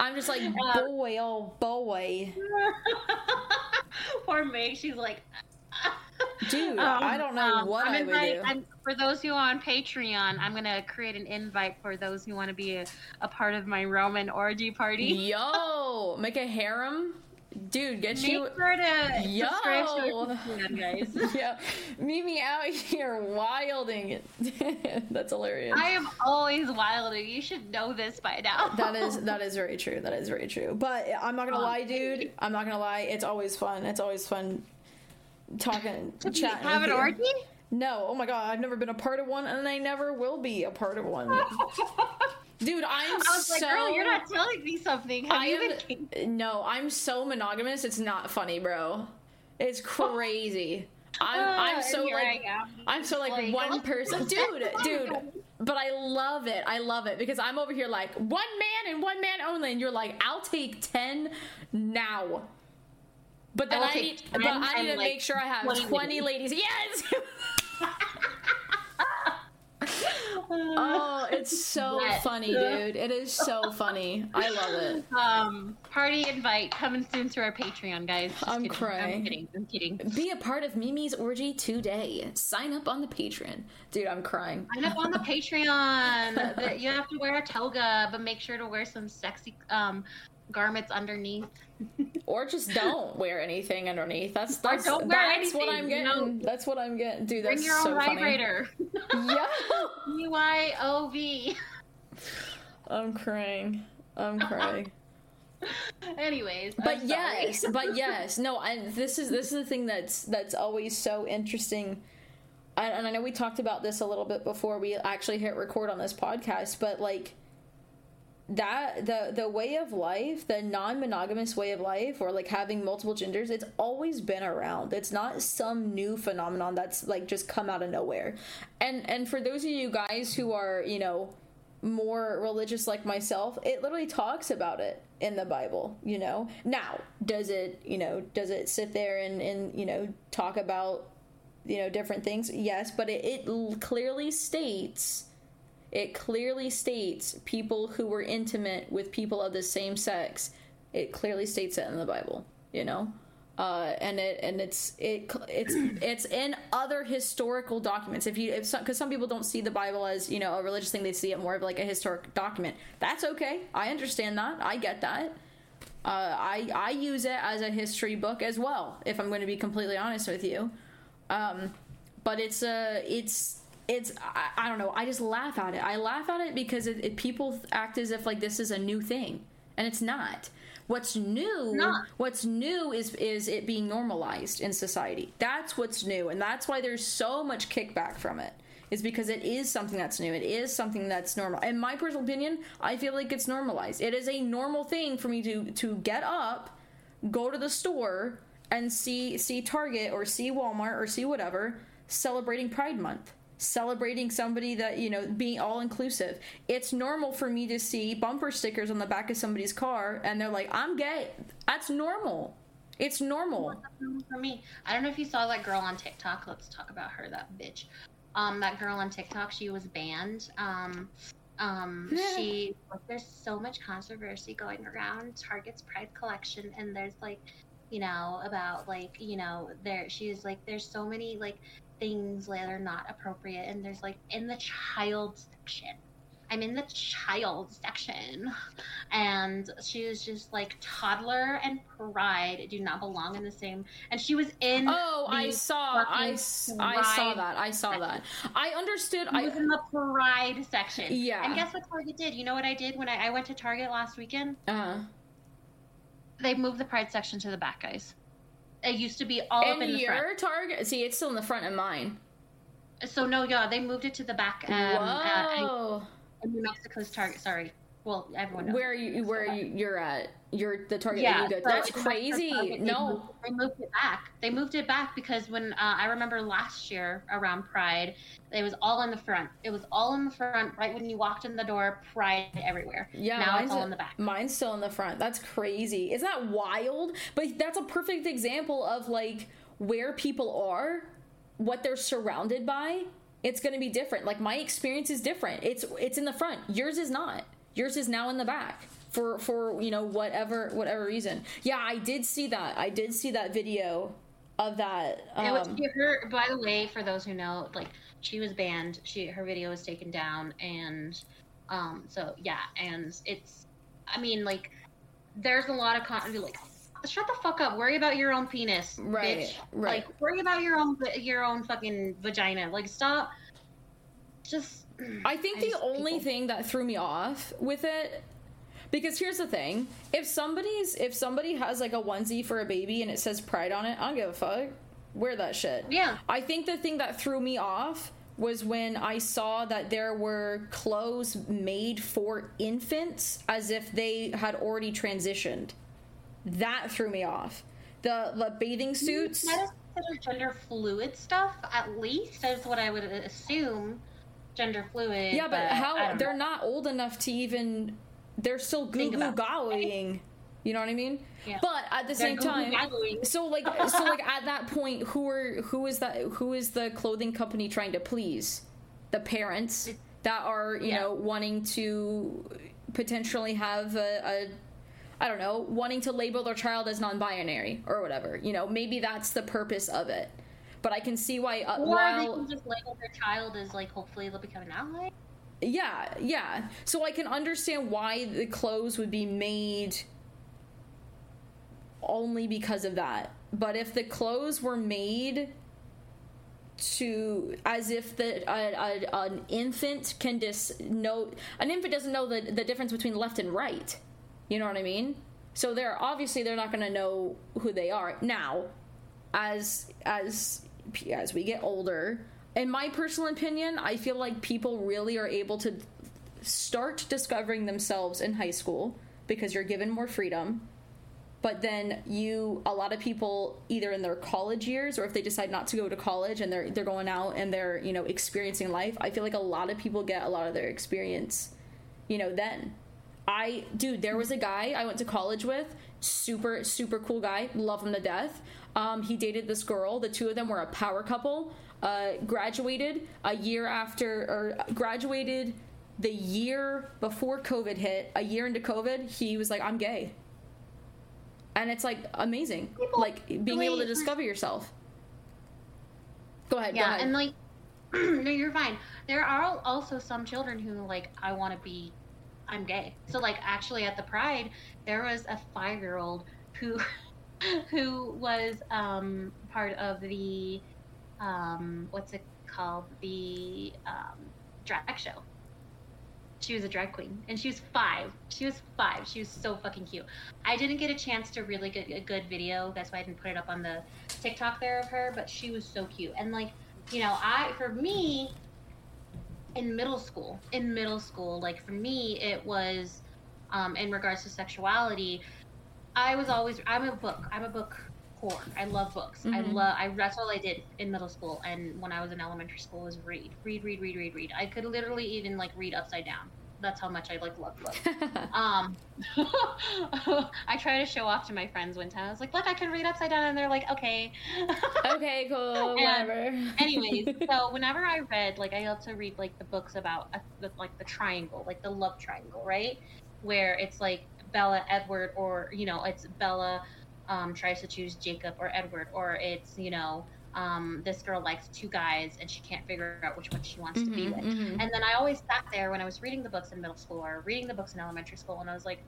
I'm just like, <laughs> uh, boy, oh boy. <laughs> Poor Meg, she's like, <laughs> Dude, Um, I don't know um, what I'm I would do. I'm- for those who are on Patreon, I'm gonna create an invite for those who want to be a, a part of my Roman orgy party. Yo, make a harem? Dude, get Make you. sure to Yo! to guys. <laughs> Yeah, meet me out here wilding. <laughs> That's hilarious. I am always wilding. You should know this by now. That is that is very true. That is very true. But I'm not gonna Um, lie, dude. I'm not gonna lie. It's always fun. It's always fun talking, <laughs> chatting. have an you. orgy. No, oh my god, I've never been a part of one, and I never will be a part of one. <laughs> Dude, I'm I was like, so. girl, you're not telling me something. Have I you am. been? No, I'm so monogamous. It's not funny, bro. It's <laughs> crazy. I'm. I'm Ah, so like. I am, so like like, one person, dude, dude. But I love it. I love it because I'm over here like one man and one man only, and you're like, I'll take ten now. But then I will I, take need, but I need to and, make sure I have 20 20 ladies. Yes. <laughs> oh, it's so Yes. funny, dude. It is so funny. I love it. Um, party invite coming soon to our Patreon, guys. Just I'm kidding. crying. I'm kidding. I'm kidding. Be a part of Mimi's orgy today. Sign up on the Patreon, dude. I'm crying. Sign up on the Patreon. You have to wear a toga, but make sure to wear some sexy um, garments underneath. Or just don't wear anything underneath. That's that's that's what I'm getting. no. That's what I'm getting. Dude, that's Bring your own so funny. vibrator. <laughs> Yeah. BYOV. I'm crying. I'm crying. <laughs> Anyways, but I'm yes, but yes, no. And this is this is the thing that's that's always so interesting. And, and I know we talked about this a little bit before we actually hit record on this podcast, but like that the the way of life, the non-monogamous way of life, or like having multiple genders, it's always been around. It's not some new phenomenon that's like just come out of nowhere. And and for those of you guys who are you know more religious like myself, it literally talks about it in the Bible, you know. Now, does it, you know, does it sit there and, and you know, talk about, you know, different things? Yes, but it, it clearly states, it clearly states people who were intimate with people of the same sex. It clearly states that in the Bible, you know. Uh, and it and it's it it's it's in other historical documents. If you if because some, people don't see the Bible as you know a religious thing, they see it more of like a historic document. That's okay. I understand that. I get that. Uh, I I use it as a history book as well. If I'm going to be completely honest with you, um, but it's a it's it's I, I don't know. I just laugh at it. I laugh at it because it, it, people act as if like this is a new thing, and it's not. What's new? Not. What's new is is it being normalized in society. That's what's new, and that's why there's so much kickback from it. Is because it is something that's new. It is something that's normal. In my personal opinion, I feel like it's normalized. It is a normal thing for me to to get up, go to the store, and see see Target or see Walmart or see whatever celebrating Pride Month celebrating somebody that you know being all inclusive it's normal for me to see bumper stickers on the back of somebody's car and they're like i'm gay that's normal it's normal for me. I don't know if you saw that girl on TikTok. Let's talk about her, that bitch. Um, that girl on TikTok, she was banned. Um, um, <laughs> she there's so much controversy going around Target's Pride collection, and there's like, you know, about like, you know, there she's like, there's so many like things that are not appropriate, and there's like in the child section. I'm in the child section. And she was just like toddler and pride do not belong in the same and she was in oh i saw I, I saw that i saw that i understood She i was in the pride section. Yeah. And guess what Target did? You know what I did when I, I went to Target last weekend? Uh-huh. They moved the pride section to the back, guys. It used to be all up and in the your front. target see it's still in the front of mine So no, yeah, they moved it to the back. Um, uh, whoa in New Mexico's Target. Sorry, well, everyone knows where you where you, you're at. You're the target yeah, that you go. So That's crazy. No, they moved it back. They moved it back because when uh, I remember last year around Pride, it was all in the front. It was all in the front right when you walked in the door. Pride everywhere. Yeah, now it's all in the back. Mine's still in the front. That's crazy. Isn't that wild? But that's a perfect example of like where people are, what they're surrounded by. It's going to be different. Like my experience is different. It's it's in the front. Yours is not. Yours is now in the back for for you know whatever whatever reason. Yeah, I did see that. I did see that video of that. Um, it was her. By the way, for those who know, like she was banned. She her video was taken down, and um, so yeah, and it's. I mean, like, there's a lot of content. Like, shut the fuck up. Worry about your own penis, right? Bitch. Right. Like, worry about your own your own fucking vagina. Like, stop. Just. I think I the only people. thing that threw me off with it because here's the thing: if somebody's if somebody has like a onesie for a baby and it says Pride on it, I don't give a fuck. Wear that shit. Yeah. I think the thing that threw me off was when I saw that there were clothes made for infants as if they had already transitioned. That threw me off. The the bathing mm, suits. That is gender fluid stuff. At least that's what I would assume. Gender fluid. Yeah, but, but how they're know. not old enough to even they're still goo goo. You know what I mean? Yeah. But at the they're same time, so like, so like at that point, who are who is that? Who is the clothing company trying to please? The parents that are you yeah. know wanting to potentially have a, a I don't know, wanting to label their child as non-binary or whatever. You know, maybe that's the purpose of it. But I can see why. Uh, or while, they can just label their child as like, hopefully they'll become an ally. Yeah, yeah. So I can understand why the clothes would be made only because of that. But if the clothes were made to as if the a, a, an infant can just know an infant doesn't know the, the difference between left and right you know what i mean so they're obviously they're not going to know who they are now as as as we get older in my personal opinion, I feel like people really are able to start discovering themselves in high school because you're given more freedom. But then you, a lot of people, either in their college years or if they decide not to go to college and they're they're going out and they're you know experiencing life, I feel like a lot of people get a lot of their experience, you know, then. I, dude, there was a guy I went to college with, super, super cool guy, love him to death. Um, he dated this girl. The two of them were a power couple uh, graduated a year after, or graduated the year before COVID hit, a year into COVID, he was like, I'm gay. And it's like amazing. People like being able to discover yourself. Go ahead. Yeah, go ahead. and like, <clears throat> no, you're fine. There are also some children who like, I want to be, I'm gay. So like, actually, at the Pride, there was a five year old who, <laughs> <laughs> who was um, part of the um, what's it called? The um, drag show. She was a drag queen, and she was five. She was five. She was so fucking cute. I didn't get a chance to really get a good video. That's why I didn't put it up on the TikTok there of her. But she was so cute, and like, you know, I for me, in middle school, in middle school, like for me, it was, um, in regards to sexuality, I was always I'm a book. I'm a book whore. I love books. Mm-hmm. I love. I that's all I did in middle school and when I was in elementary school was read, read, read, read, read, read. I could literally even like read upside down. That's how much I like love books. <laughs> um, <laughs> I try to show off to my friends one time. I was like, "Look, I can read upside down," and they're like, "Okay." <laughs> okay, cool, whatever. anyways, so whenever I read, like, I love to read like the books about uh, the, like the triangle, like the love triangle, right? Where it's like Bella, Edward, or you know, it's Bella, um, tries to choose Jacob or Edward, or it's you know um, this girl likes two guys and she can't figure out which one she wants mm-hmm, to be mm-hmm, with. Mm-hmm. And then I always sat there when I was reading the books in middle school or reading the books in elementary school, and I was like,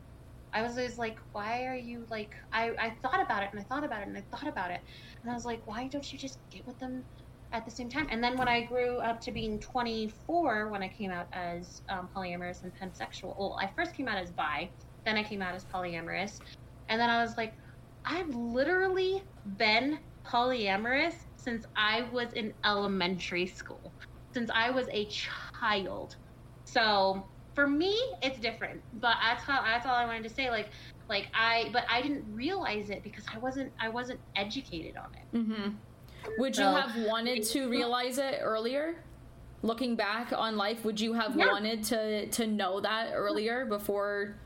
I was always like, why are you like? I I thought about it and I thought about it and I thought about it, and I was like, why don't you just get with them? At the same time, and then when I grew up to being 24, when I came out as um, polyamorous and pansexual, well, I first came out as bi, then I came out as polyamorous, and then I was like, I've literally been polyamorous since I was in elementary school, since I was a child. So for me, it's different. But that's how that's all I wanted to say. Like, like I, but I didn't realize it because I wasn't I wasn't educated on it. Mm-hmm. Would you have wanted to realize it earlier? Looking back on life, would you have yeah. wanted to to know that earlier before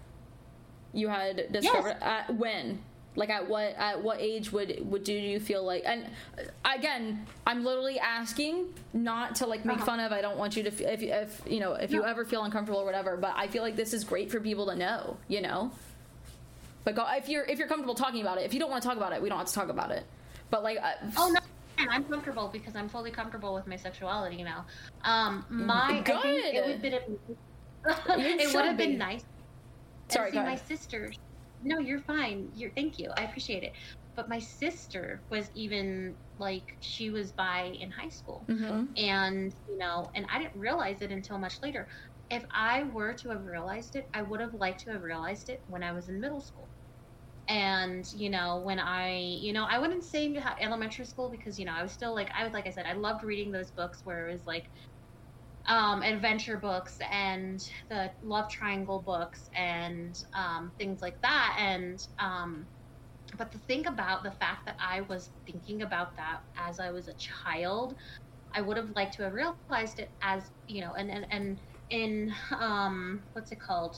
you had discovered yes. at when? Like at what at what age would would do you feel like? And again, I'm literally asking not to like make uh-huh. fun of. I don't want you to if if you know if no. you ever feel uncomfortable or whatever. But I feel like this is great for people to know. You know. But go, if you're if you're comfortable talking about it, if you don't want to talk about it, we don't have to talk about it. But like, uh, oh no, I'm comfortable because I'm fully comfortable with my sexuality now. Um, my Good. I think it would have been <laughs> it would have been nice. Sorry, see my sister. No, you're fine. You're thank you. I appreciate it. But my sister was even like she was bi in high school, mm-hmm. and you know, and I didn't realize it until much later. If I were to have realized it, I would have liked to have realized it when I was in middle school and you know when i you know i wouldn't say elementary school because you know i was still like i was like i said i loved reading those books where it was like um, adventure books and the love triangle books and um, things like that. And um, but to think about the fact that i was thinking about that as i was a child i would have liked to have realized it as you know and and, and in um what's it called?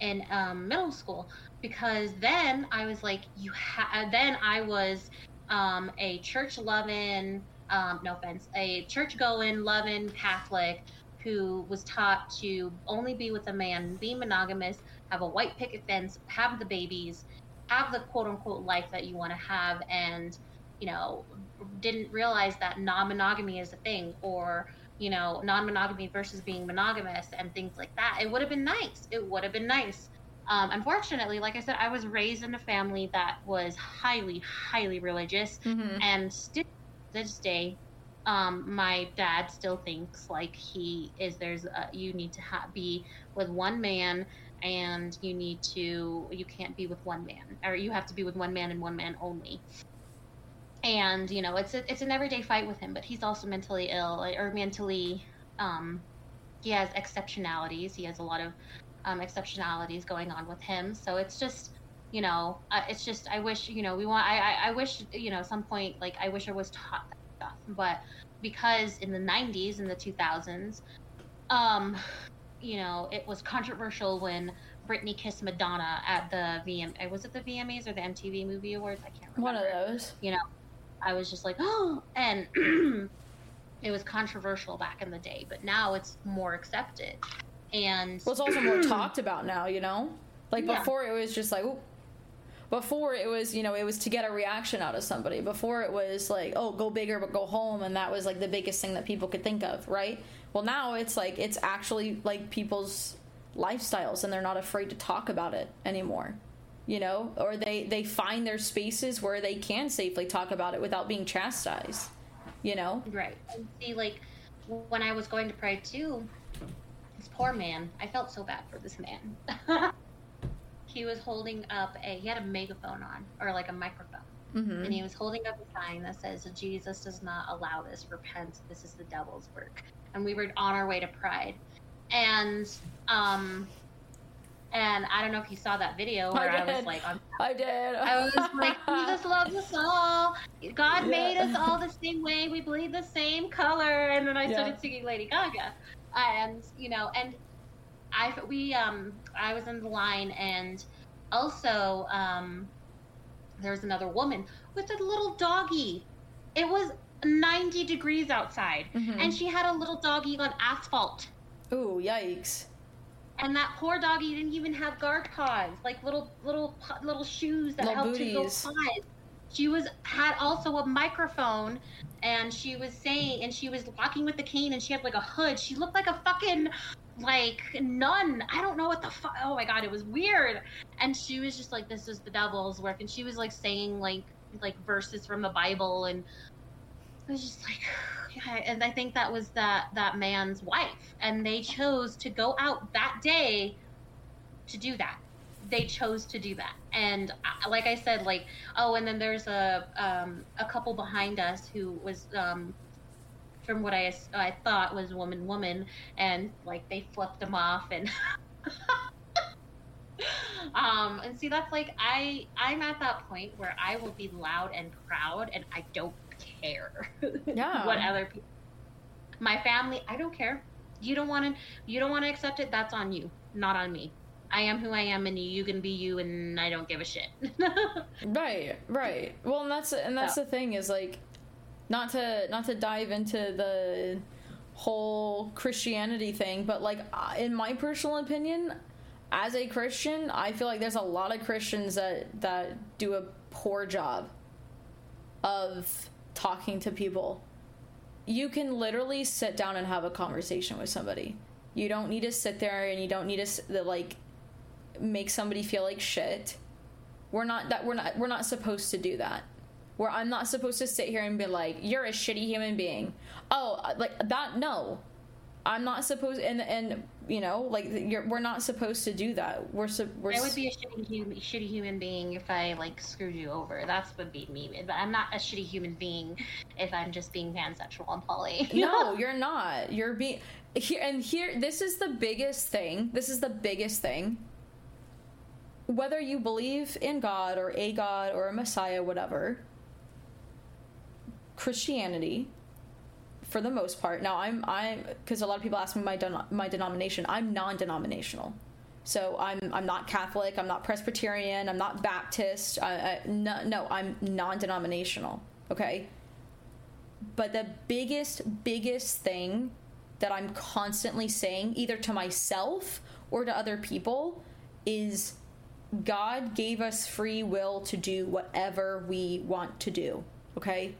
In um, middle school. Because then I was like, you ha- then I was um, a church loving, um, no offense, a church going, loving Catholic who was taught to only be with a man, be monogamous, have a white picket fence, have the babies, have the quote unquote life that you want to have, and you know, didn't realize that non monogamy is a thing or you know, non monogamy versus being monogamous and things like that. It would have been nice. It would have been nice. Um, unfortunately, like I said, I was raised in a family that was highly, highly religious, mm-hmm. and still this day, um, my dad still thinks like he is. There's a, you need to ha- be with one man, and you need to you can't be with one man, or you have to be with one man and one man only and you know it's a, it's an everyday fight with him but he's also mentally ill or mentally um, he has exceptionalities he has a lot of um, exceptionalities going on with him so it's just you know uh, it's just i wish you know we want I, I, I wish you know some point like i wish i was taught that stuff but because in the 90s and the 2000s um you know it was controversial when Britney kissed Madonna at the VM. Was it the VMAs or the MTV Movie Awards? I can't remember. One of those. You know, I was just like, oh, and <clears throat> it was controversial back in the day, but now it's more accepted. And well, it's also more talked about now, you know? Like yeah. before, it was just like. Before it was, you know, it was to get a reaction out of somebody. Before it was like, oh, go bigger but go home, and that was like the biggest thing that people could think of, right? Well, now it's like it's actually like people's lifestyles, and they're not afraid to talk about it anymore you know or they they find their spaces where they can safely talk about it without being chastised you know right see like when i was going to pray too this poor man i felt so bad for this man <laughs> he was holding up a he had a megaphone on or like a microphone mm-hmm. and he was holding up a sign that says jesus does not allow this repent this is the devil's work and we were on our way to pride and um and I don't know if you saw that video where I, I was like, on, I did. I was like, Jesus <laughs> loves us all. God yeah. made us all the same way. We bleed the same color. And then I started yeah. singing Lady Gaga, and you know, and I we um I was in the line, and also um there was another woman with a little doggy. It was 90 degrees outside, mm-hmm. and she had a little doggy on asphalt. Ooh, yikes! and that poor doggy didn't even have guard paws, like little little little shoes that little helped booties. to go paws. She was had also a microphone, and she was saying, and she was walking with the cane, and she had like a hood. She looked like a fucking like nun. I don't know what the fuck. Oh my god, it was weird. And she was just like, "This is the devil's work," and she was like saying like like verses from the Bible, and I was just like, <sighs> and I think that was that that man's wife, and they chose to go out that day to do that. They chose to do that, and like I said, like oh, and then there's a um, a couple behind us who was um, from what I I thought was woman woman, and like they flipped them off and. <laughs> um and see that's like i i'm at that point where i will be loud and proud and i don't care <laughs> yeah what other people my family i don't care you don't want to you don't want to accept it that's on you not on me i am who i am and you can be you and i don't give a shit <laughs> right right well and that's and that's so. the thing is like not to not to dive into the whole christianity thing but like in my personal opinion as a christian i feel like there's a lot of christians that that do a poor job of talking to people you can literally sit down and have a conversation with somebody. You don't need to sit there and you don't need to like make somebody feel like shit. We're not that we're not we're not supposed to do that. Where I'm not supposed to sit here and be like, "You're a shitty human being." Oh, uh, like that no. I'm not supposed and and you know like we're not supposed to do that. We're su- we're I would be a shitty human, shitty human being if I like screwed you over. That's would be me. But I'm not a shitty human being if I'm just being pansexual and poly. <laughs> no, you're not. You're being here and here. This is the biggest thing. This is the biggest thing. Whether you believe in God or a God or a Messiah, whatever. Christianity for the most part. Now I'm I'm because a lot of people ask me my my denomination. I'm non-denominational, so I'm I'm not Catholic. I'm not Presbyterian. I'm not Baptist. I, I, no, no, I'm non-denominational. Okay. But the biggest biggest thing that I'm constantly saying, either to myself or to other people, is God gave us free will to do whatever we want to do. Okay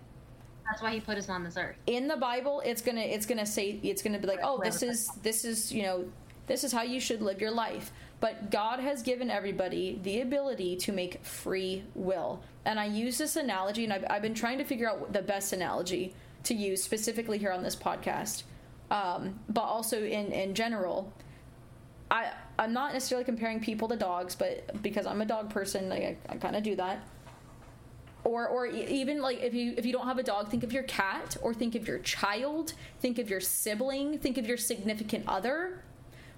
that's why he put us on this earth. In the Bible, it's gonna it's gonna say it's gonna be like, oh, this is this is you know this is how you should live your life. But God has given everybody the ability to make free will. And I use this analogy, and I've, I've been trying to figure out the best analogy to use specifically here on this podcast, um, but also in in general. I I'm not necessarily comparing people to dogs, but because I'm a dog person, I, I kind of do that. Or or even like if you if you don't have a dog think of your cat or think of your child think of your sibling think of your significant other.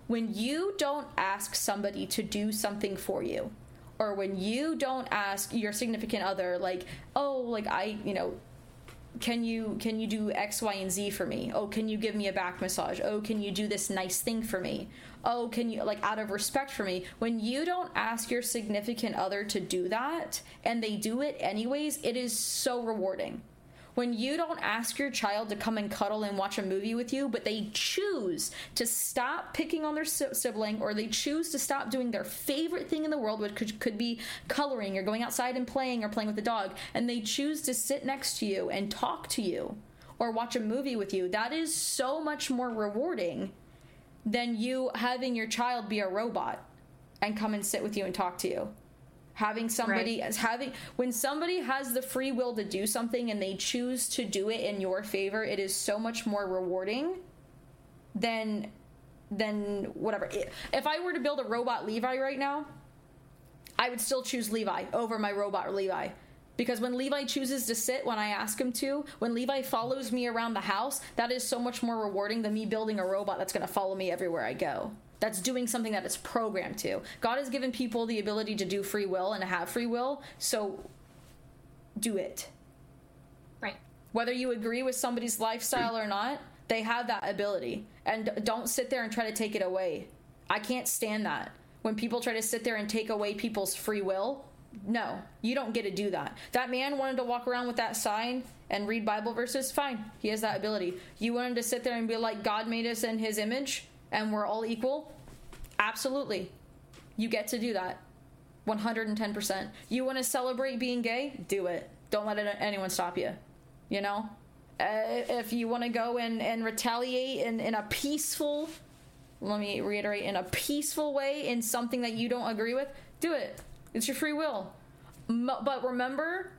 When you don't ask somebody to do something for you or when you don't ask your significant other like oh like i you know can you can you do x y and z for me? Oh can you give me a back massage? Oh can you do this nice thing for me oh can you like out of respect for me when you don't ask your significant other to do that and they do it anyways it is so rewarding. When you don't ask your child to come and cuddle and watch a movie with you, but they choose to stop picking on their sibling or they choose to stop doing their favorite thing in the world, which could, could be coloring or going outside and playing or playing with the dog, and they choose to sit next to you and talk to you or watch a movie with you, that is so much more rewarding than you having your child be a robot and come and sit with you and talk to you. Having somebody right. as having when somebody has the free will to do something and they choose to do it in your favor it is so much more rewarding than than whatever. If i were to build a robot levi right now i would still choose levi over my robot levi because when Levi chooses to sit when I ask him to, when Levi follows me around the house, that is so much more rewarding than me building a robot that's going to follow me everywhere I go that's doing something that it's programmed to. God has given people the ability to do free will and to have free will, so do it. Right. Whether you agree with somebody's lifestyle or not, they have that ability. And don't sit there and try to take it away. I can't stand that. When people try to sit there and take away people's free will, no, you don't get to do that. That man wanted to walk around with that sign and read Bible verses, fine. He has that ability. You want him to sit there and be like, God made us in his image? and we're all equal, absolutely. You get to do that. 110%. You want to celebrate being gay? Do it. Don't let it, anyone stop you. You know? Uh, if you want to go and, and retaliate in, in a peaceful, let me reiterate, in a peaceful way in something that you don't agree with, do it. It's your free will. Mo- but remember,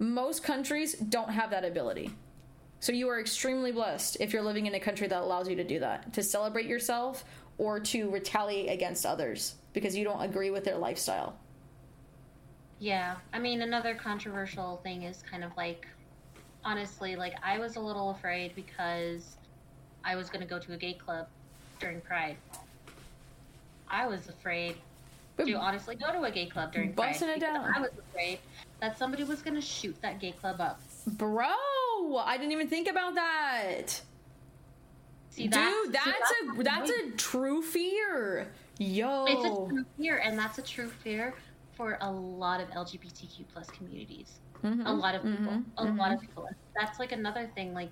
most countries don't have that ability. So you are extremely blessed if you're living in a country that allows you to do that, to celebrate yourself or to retaliate against others because you don't agree with their lifestyle. Yeah. I mean, another controversial thing is kind of like honestly, like I was a little afraid because I was going to go to a gay club during Pride. I was afraid to honestly go to a gay club during Pride. Busting it down. I was afraid that somebody was going to shoot that gay club up. Bro, I didn't even think about that. See, Dude, that's, that's, see, a that's a true fear. Yo. It's a true fear, and that's a true fear for a lot of LGBTQ plus communities. Mhm, A lot of people. mhm, a lot mhm. of people. That's like another thing. Like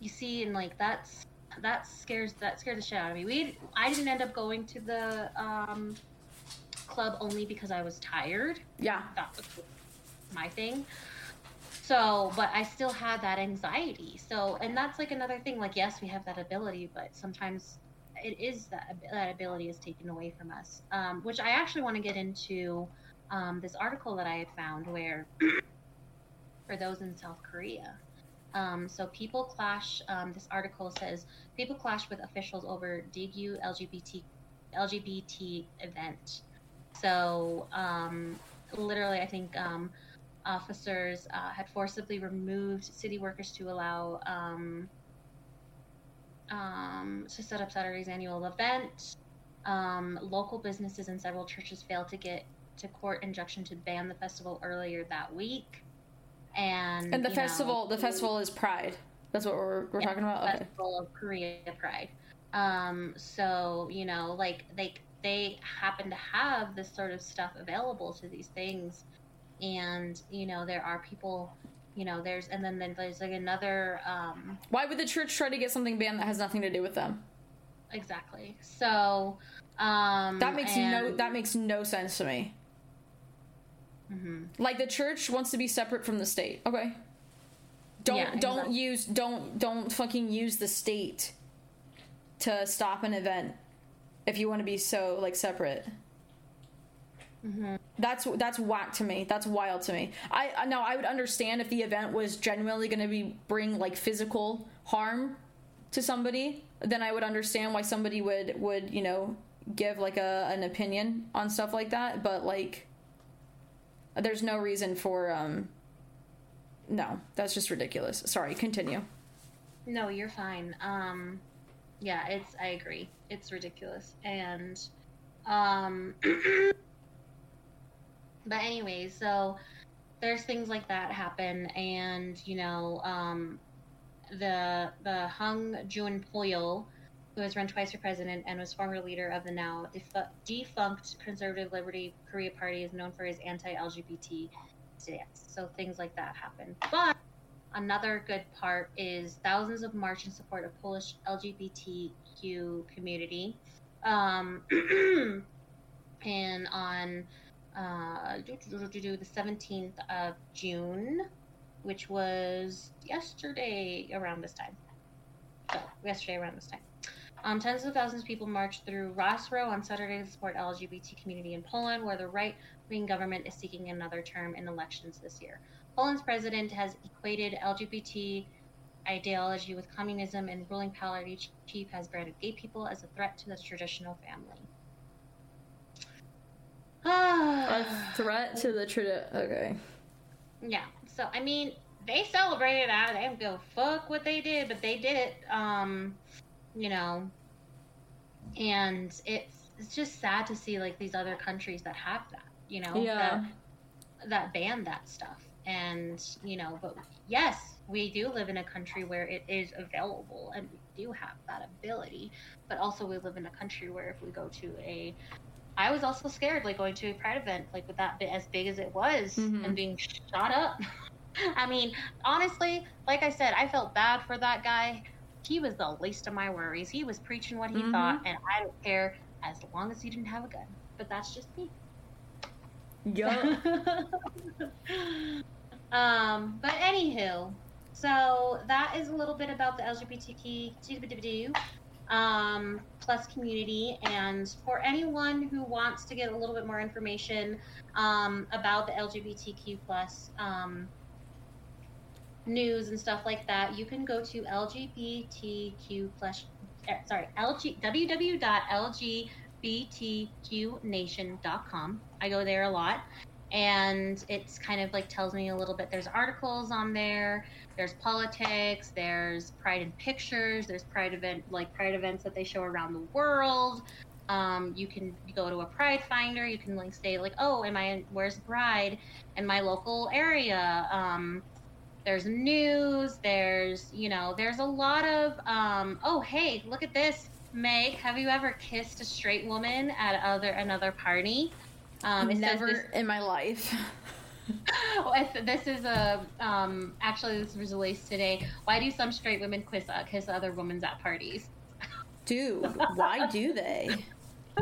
you see, and like that's that scares that scared the shit out of me. We I didn't end up going to the um, club only because I was tired. Yeah. That was my thing. So, but I still had that anxiety. So, and that's like another thing. Like, yes, we have that ability, but sometimes it is that that ability is taken away from us. Um, which I actually want to get into um, this article that I had found where, <clears throat> for those in South Korea, um, so people clash. Um, this article says people clash with officials over Daegu LGBT LGBT event. So um, literally, I think um, officers uh, had forcibly removed city workers to allow um, um, to set up Saturday's annual event. Um, local businesses and several churches failed to get to court injunction to ban the festival earlier that week. And And the you know, festival the festival is Pride. That's what we're we're talking about. Okay. Festival of Korea Pride. Um, so you know, like they they happen to have this sort of stuff available to these things, and you know there are people, you know, there's and then, then there's like another um, Why would the church try to get something banned that has nothing to do with them? exactly. So um, That makes no that makes no sense to me. Mhm. Like the church wants to be separate from the state. Okay. Don't Yeah, don't exactly. use don't don't fucking use the state to stop an event if you want to be so like separate. Mm-hmm. That's that's whack to me. That's wild to me. I I- no, I would understand if the event was genuinely going to be bring like physical harm to somebody. Then I would understand why somebody would would you know give like a an opinion on stuff like that. But like, there's no reason for um. No, that's just ridiculous. Sorry, continue. No, you're fine. Um, yeah, it's. I agree. It's ridiculous, and um, <clears throat> but anyways, so there's things like that happen, and you know, um, the the Hung Jun Poyo, who has run twice for president and was former leader of the now defu- defunct Conservative Liberty Korea Party, is known for his anti-LGBT stance. So things like that happen, but Another good part is thousands of march in support of Polish LGBTQ community. Um, <clears throat> and on uh, the 17th of June, which was yesterday around this time. So, yesterday around this time. Um, tens of thousands of people marched through Rosro on Saturday to support LGBT community in Poland, where the right-wing government is seeking another term in elections this year. Poland's president has equated LGBT ideology with communism, and ruling party chief has branded gay people as a threat to the traditional family. A <sighs> threat to the tradi- Okay. Yeah. So I mean, they celebrated that. They don't give a fuck what they did, but they did it. Um, you know, and it's it's just sad to see like these other countries that have that. You know, Yeah. that, that ban that stuff. And you know, but yes, we do live in a country where it is available, and we do have that ability. But also, we live in a country where if we go to a I was also scared, like going to a pride event, like with that bit as big as it was, Mhm. and being shot up. <laughs> I mean, honestly, like I said, I felt bad for that guy. He was the least of my worries. He was preaching what he Mhm. thought, and I don't care as long as he didn't have a gun. But that's just me. Yo. <laughs> um, but anywho, so that is a little bit about the LGBTQ um, plus community. And for anyone who wants to get a little bit more information um, about the LGBTQ plus um, news and stuff like that, you can go to LGBTQ plus. eh, Sorry, LG, www.lgbtqnation.com. I go there a lot and it's kind of like tells me a little bit. There's articles on there. There's politics. There's Pride in pictures. There's Pride event like Pride events that they show around the world. Um, you can go to a Pride Finder. You can like say like, oh, am I where's Pride in my local area? Um, there's news. There's you know there's a lot of um, oh hey look at this Meg. Have you ever kissed a straight woman at other another party? Um, Never this, in my life. <laughs> this is a um, actually this was released today. Why do some straight women kiss uh, kiss other women at parties? Dude, why do they? <laughs>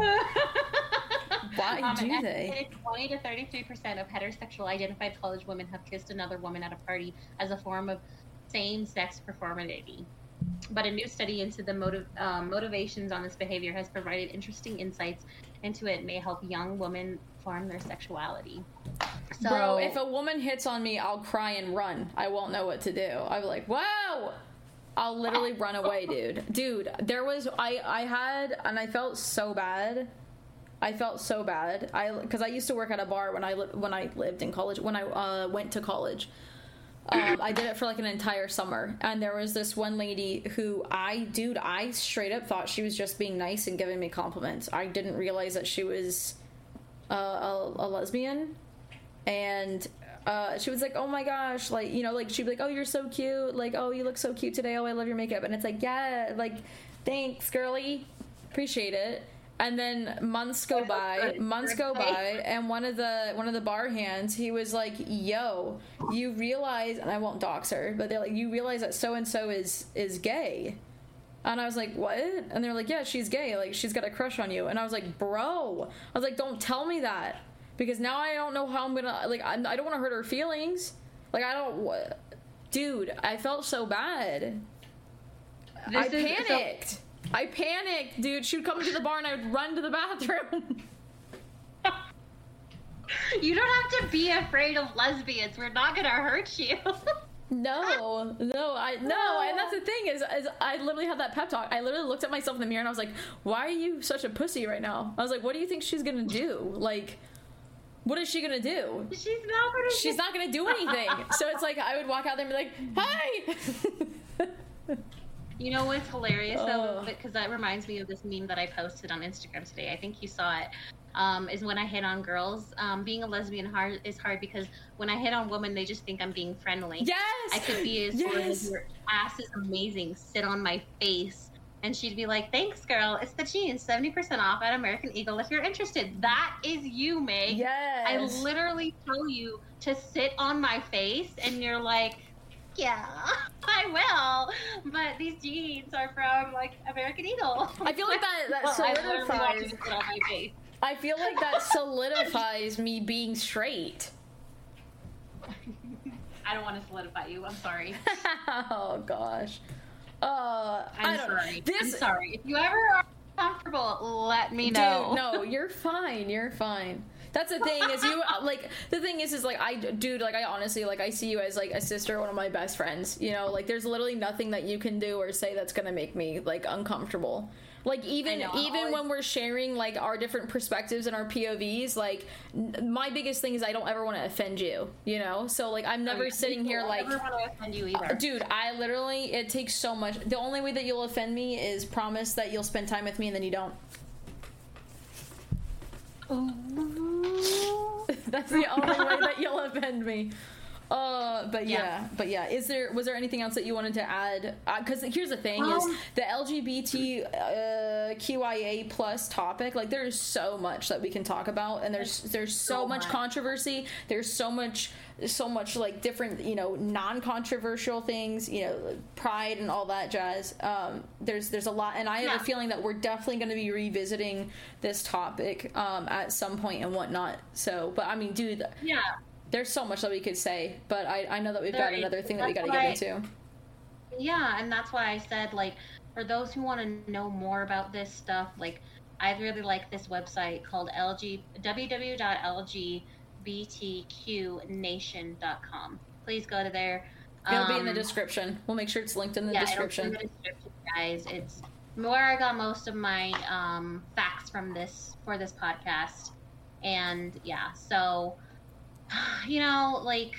why um, do they? Twenty to thirty-three percent of heterosexual identified college women have kissed another woman at a party as a form of same-sex performativity. But a new study into the motive, um, motivations on this behavior has provided interesting insights into it. May help young women form their sexuality. So, Bro, if a woman hits on me, I'll cry and run. I won't know what to do. I'll be like, "Wow!" I'll literally run away, dude. Dude, there was I I had and I felt so bad. I felt so bad. I because I used to work at a bar when I li- when I lived in college when I uh, went to college. Um, I did it for like an entire summer, and there was this one lady who I, dude, I straight up thought she was just being nice and giving me compliments. I didn't realize that she was uh, a, a lesbian, and uh, she was like, "Oh my gosh!" Like you know, like she'd be like, "Oh, you're so cute!" Like, "Oh, you look so cute today!" "Oh, I love your makeup!" And it's like, "Yeah, like, thanks, girly, appreciate it." And then months go by, months go by, and one of the one of the bar hands, he was like, "Yo, you realize?" And I won't dox her, but they're like, "You realize that so and so is is gay?" And I was like, "What?" And they're like, "Yeah, she's gay. Like, she's got a crush on you." And I was like, "Bro," I was like, "Don't tell me that." because now I don't know how I'm gonna like. I'm, I do not want to hurt her feelings. Like I don't, dude. I felt so bad. This I panicked. So- I panicked, dude. She'd come to the bar and I would run to the bathroom. you don't have to be afraid of lesbians. We're not gonna hurt you. no, no, I no, and that's the thing is, is I literally had that pep talk. I literally looked at myself in the mirror and I was like, "Why are you such a pussy right now?" I was like, "What do you think she's gonna do?" Like, what is she gonna do? She's not gonna. She's do- not gonna do anything. so it's like I would walk out there and be like, "Hi." <laughs> you know what's hilarious though, because that reminds me of this meme that I posted on Instagram today. I think you saw it. Um, is when I hit on girls. Um, being a lesbian hard is hard because when I hit on women, they just think I'm being friendly. Yes, I could be as yes. your ass is amazing. Sit on my face and she'd be like, "Thanks, girl. It's the jeans, seventy percent off at American Eagle if you're interested." That is you, Meg. Yes. I literally tell you to sit on my face, and you're like, "Yeah, <laughs> I will." But these jeans are from like American Eagle. I feel like that that <laughs> solidifies. I, I feel like that <laughs> solidifies me being straight. I don't want to solidify you. I'm sorry. oh gosh. Uh, I'm I don't sorry. This, I'm sorry. If you ever are comfortable, let me know. Dude, no, you're fine. You're fine. That's the thing is you like the thing is is like I dude like I honestly like I see you as like a sister one of my best friends you know? Like there's literally nothing that you can do or say that's gonna make me like uncomfortable. Like even know, even always... when we're sharing like our different perspectives and our povs like n- my biggest thing is i don't ever want to offend you you know? So like i'm never oh, yeah. sitting here like never offend you either. Uh, dude i literally it takes so much the only way that you'll offend me is promise that you'll spend time with me and then you don't <laughs> That's the only way that you'll offend me. Uh, but yeah. yeah. but yeah. Is there was there anything else that you wanted to add? Because uh, here's the thing: um, is the LGBT uh, QIA plus topic. Like there's so much that we can talk about, and there's there's so, so much, much controversy. There's so much so much like different you know non-controversial things you know pride and all that jazz um, there's there's a lot and i have yeah. a feeling that we're definitely going to be revisiting this topic um, at some point and whatnot so but i mean dude yeah there's so much that we could say, but I, I know that we've there got another thing that we got to get into. Yeah, and that's why I said like for those who want to know more about this stuff, like I really like this website called LG www.lgbtqnation.com. Please go to there. It'll um, be in the um, description. We'll make sure it's linked in the yeah, description. It'll be in the description, guys. It's where I got most of my um, facts from this for this podcast, and yeah, so <sighs> you know, like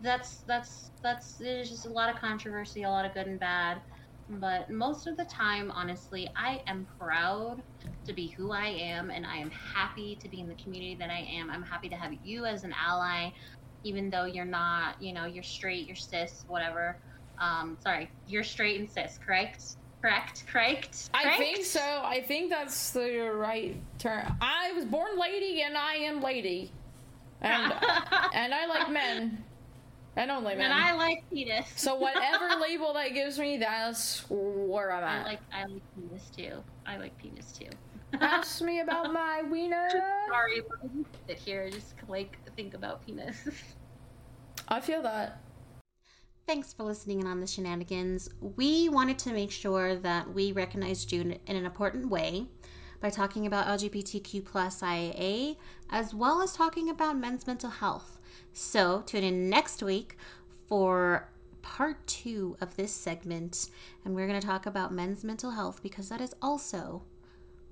that's that's that's there's just a lot of controversy, a lot of good and bad. But most of the time, honestly, I am proud to be who I am and I am happy to be in the community that I am. I'm happy to have you as an ally, even though you're not, you know, you're straight, you're cis, whatever. Um, sorry, you're straight and cis, correct? Correct, correct. I think so. I think that's the right term. I was born lady and I am lady. And <laughs> and I like men. And only men. And I like penis. So whatever <laughs> label that gives me, that's where I'm at. I like I like penis too. I like penis too. Ask me about <laughs> my wiener. Sorry, sit here just like think about penis. I feel that. Thanks for listening in on the shenanigans. We wanted to make sure that we recognize June in an important way by talking about LGBTQ plus IA as well as talking about men's mental health. So tune in next week for part two of this segment, and we're going to talk about men's mental health because that is also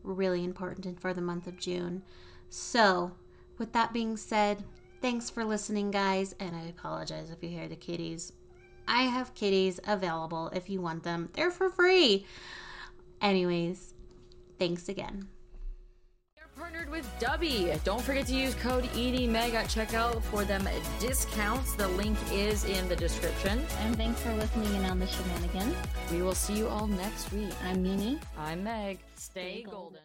really important for the month of June. So, with that being said, thanks for listening, guys, and I apologize if you hear the kitties. I have kitties available if you want them, they're for free. Anyways, thanks again with Dubby. Don't forget to use code EGMEG at checkout for them discounts. The link is in the description. And thanks for listening in on the shenanigans. We will see you all next week. I'm Mimi. I'm Meg. Stay, Stay golden. golden.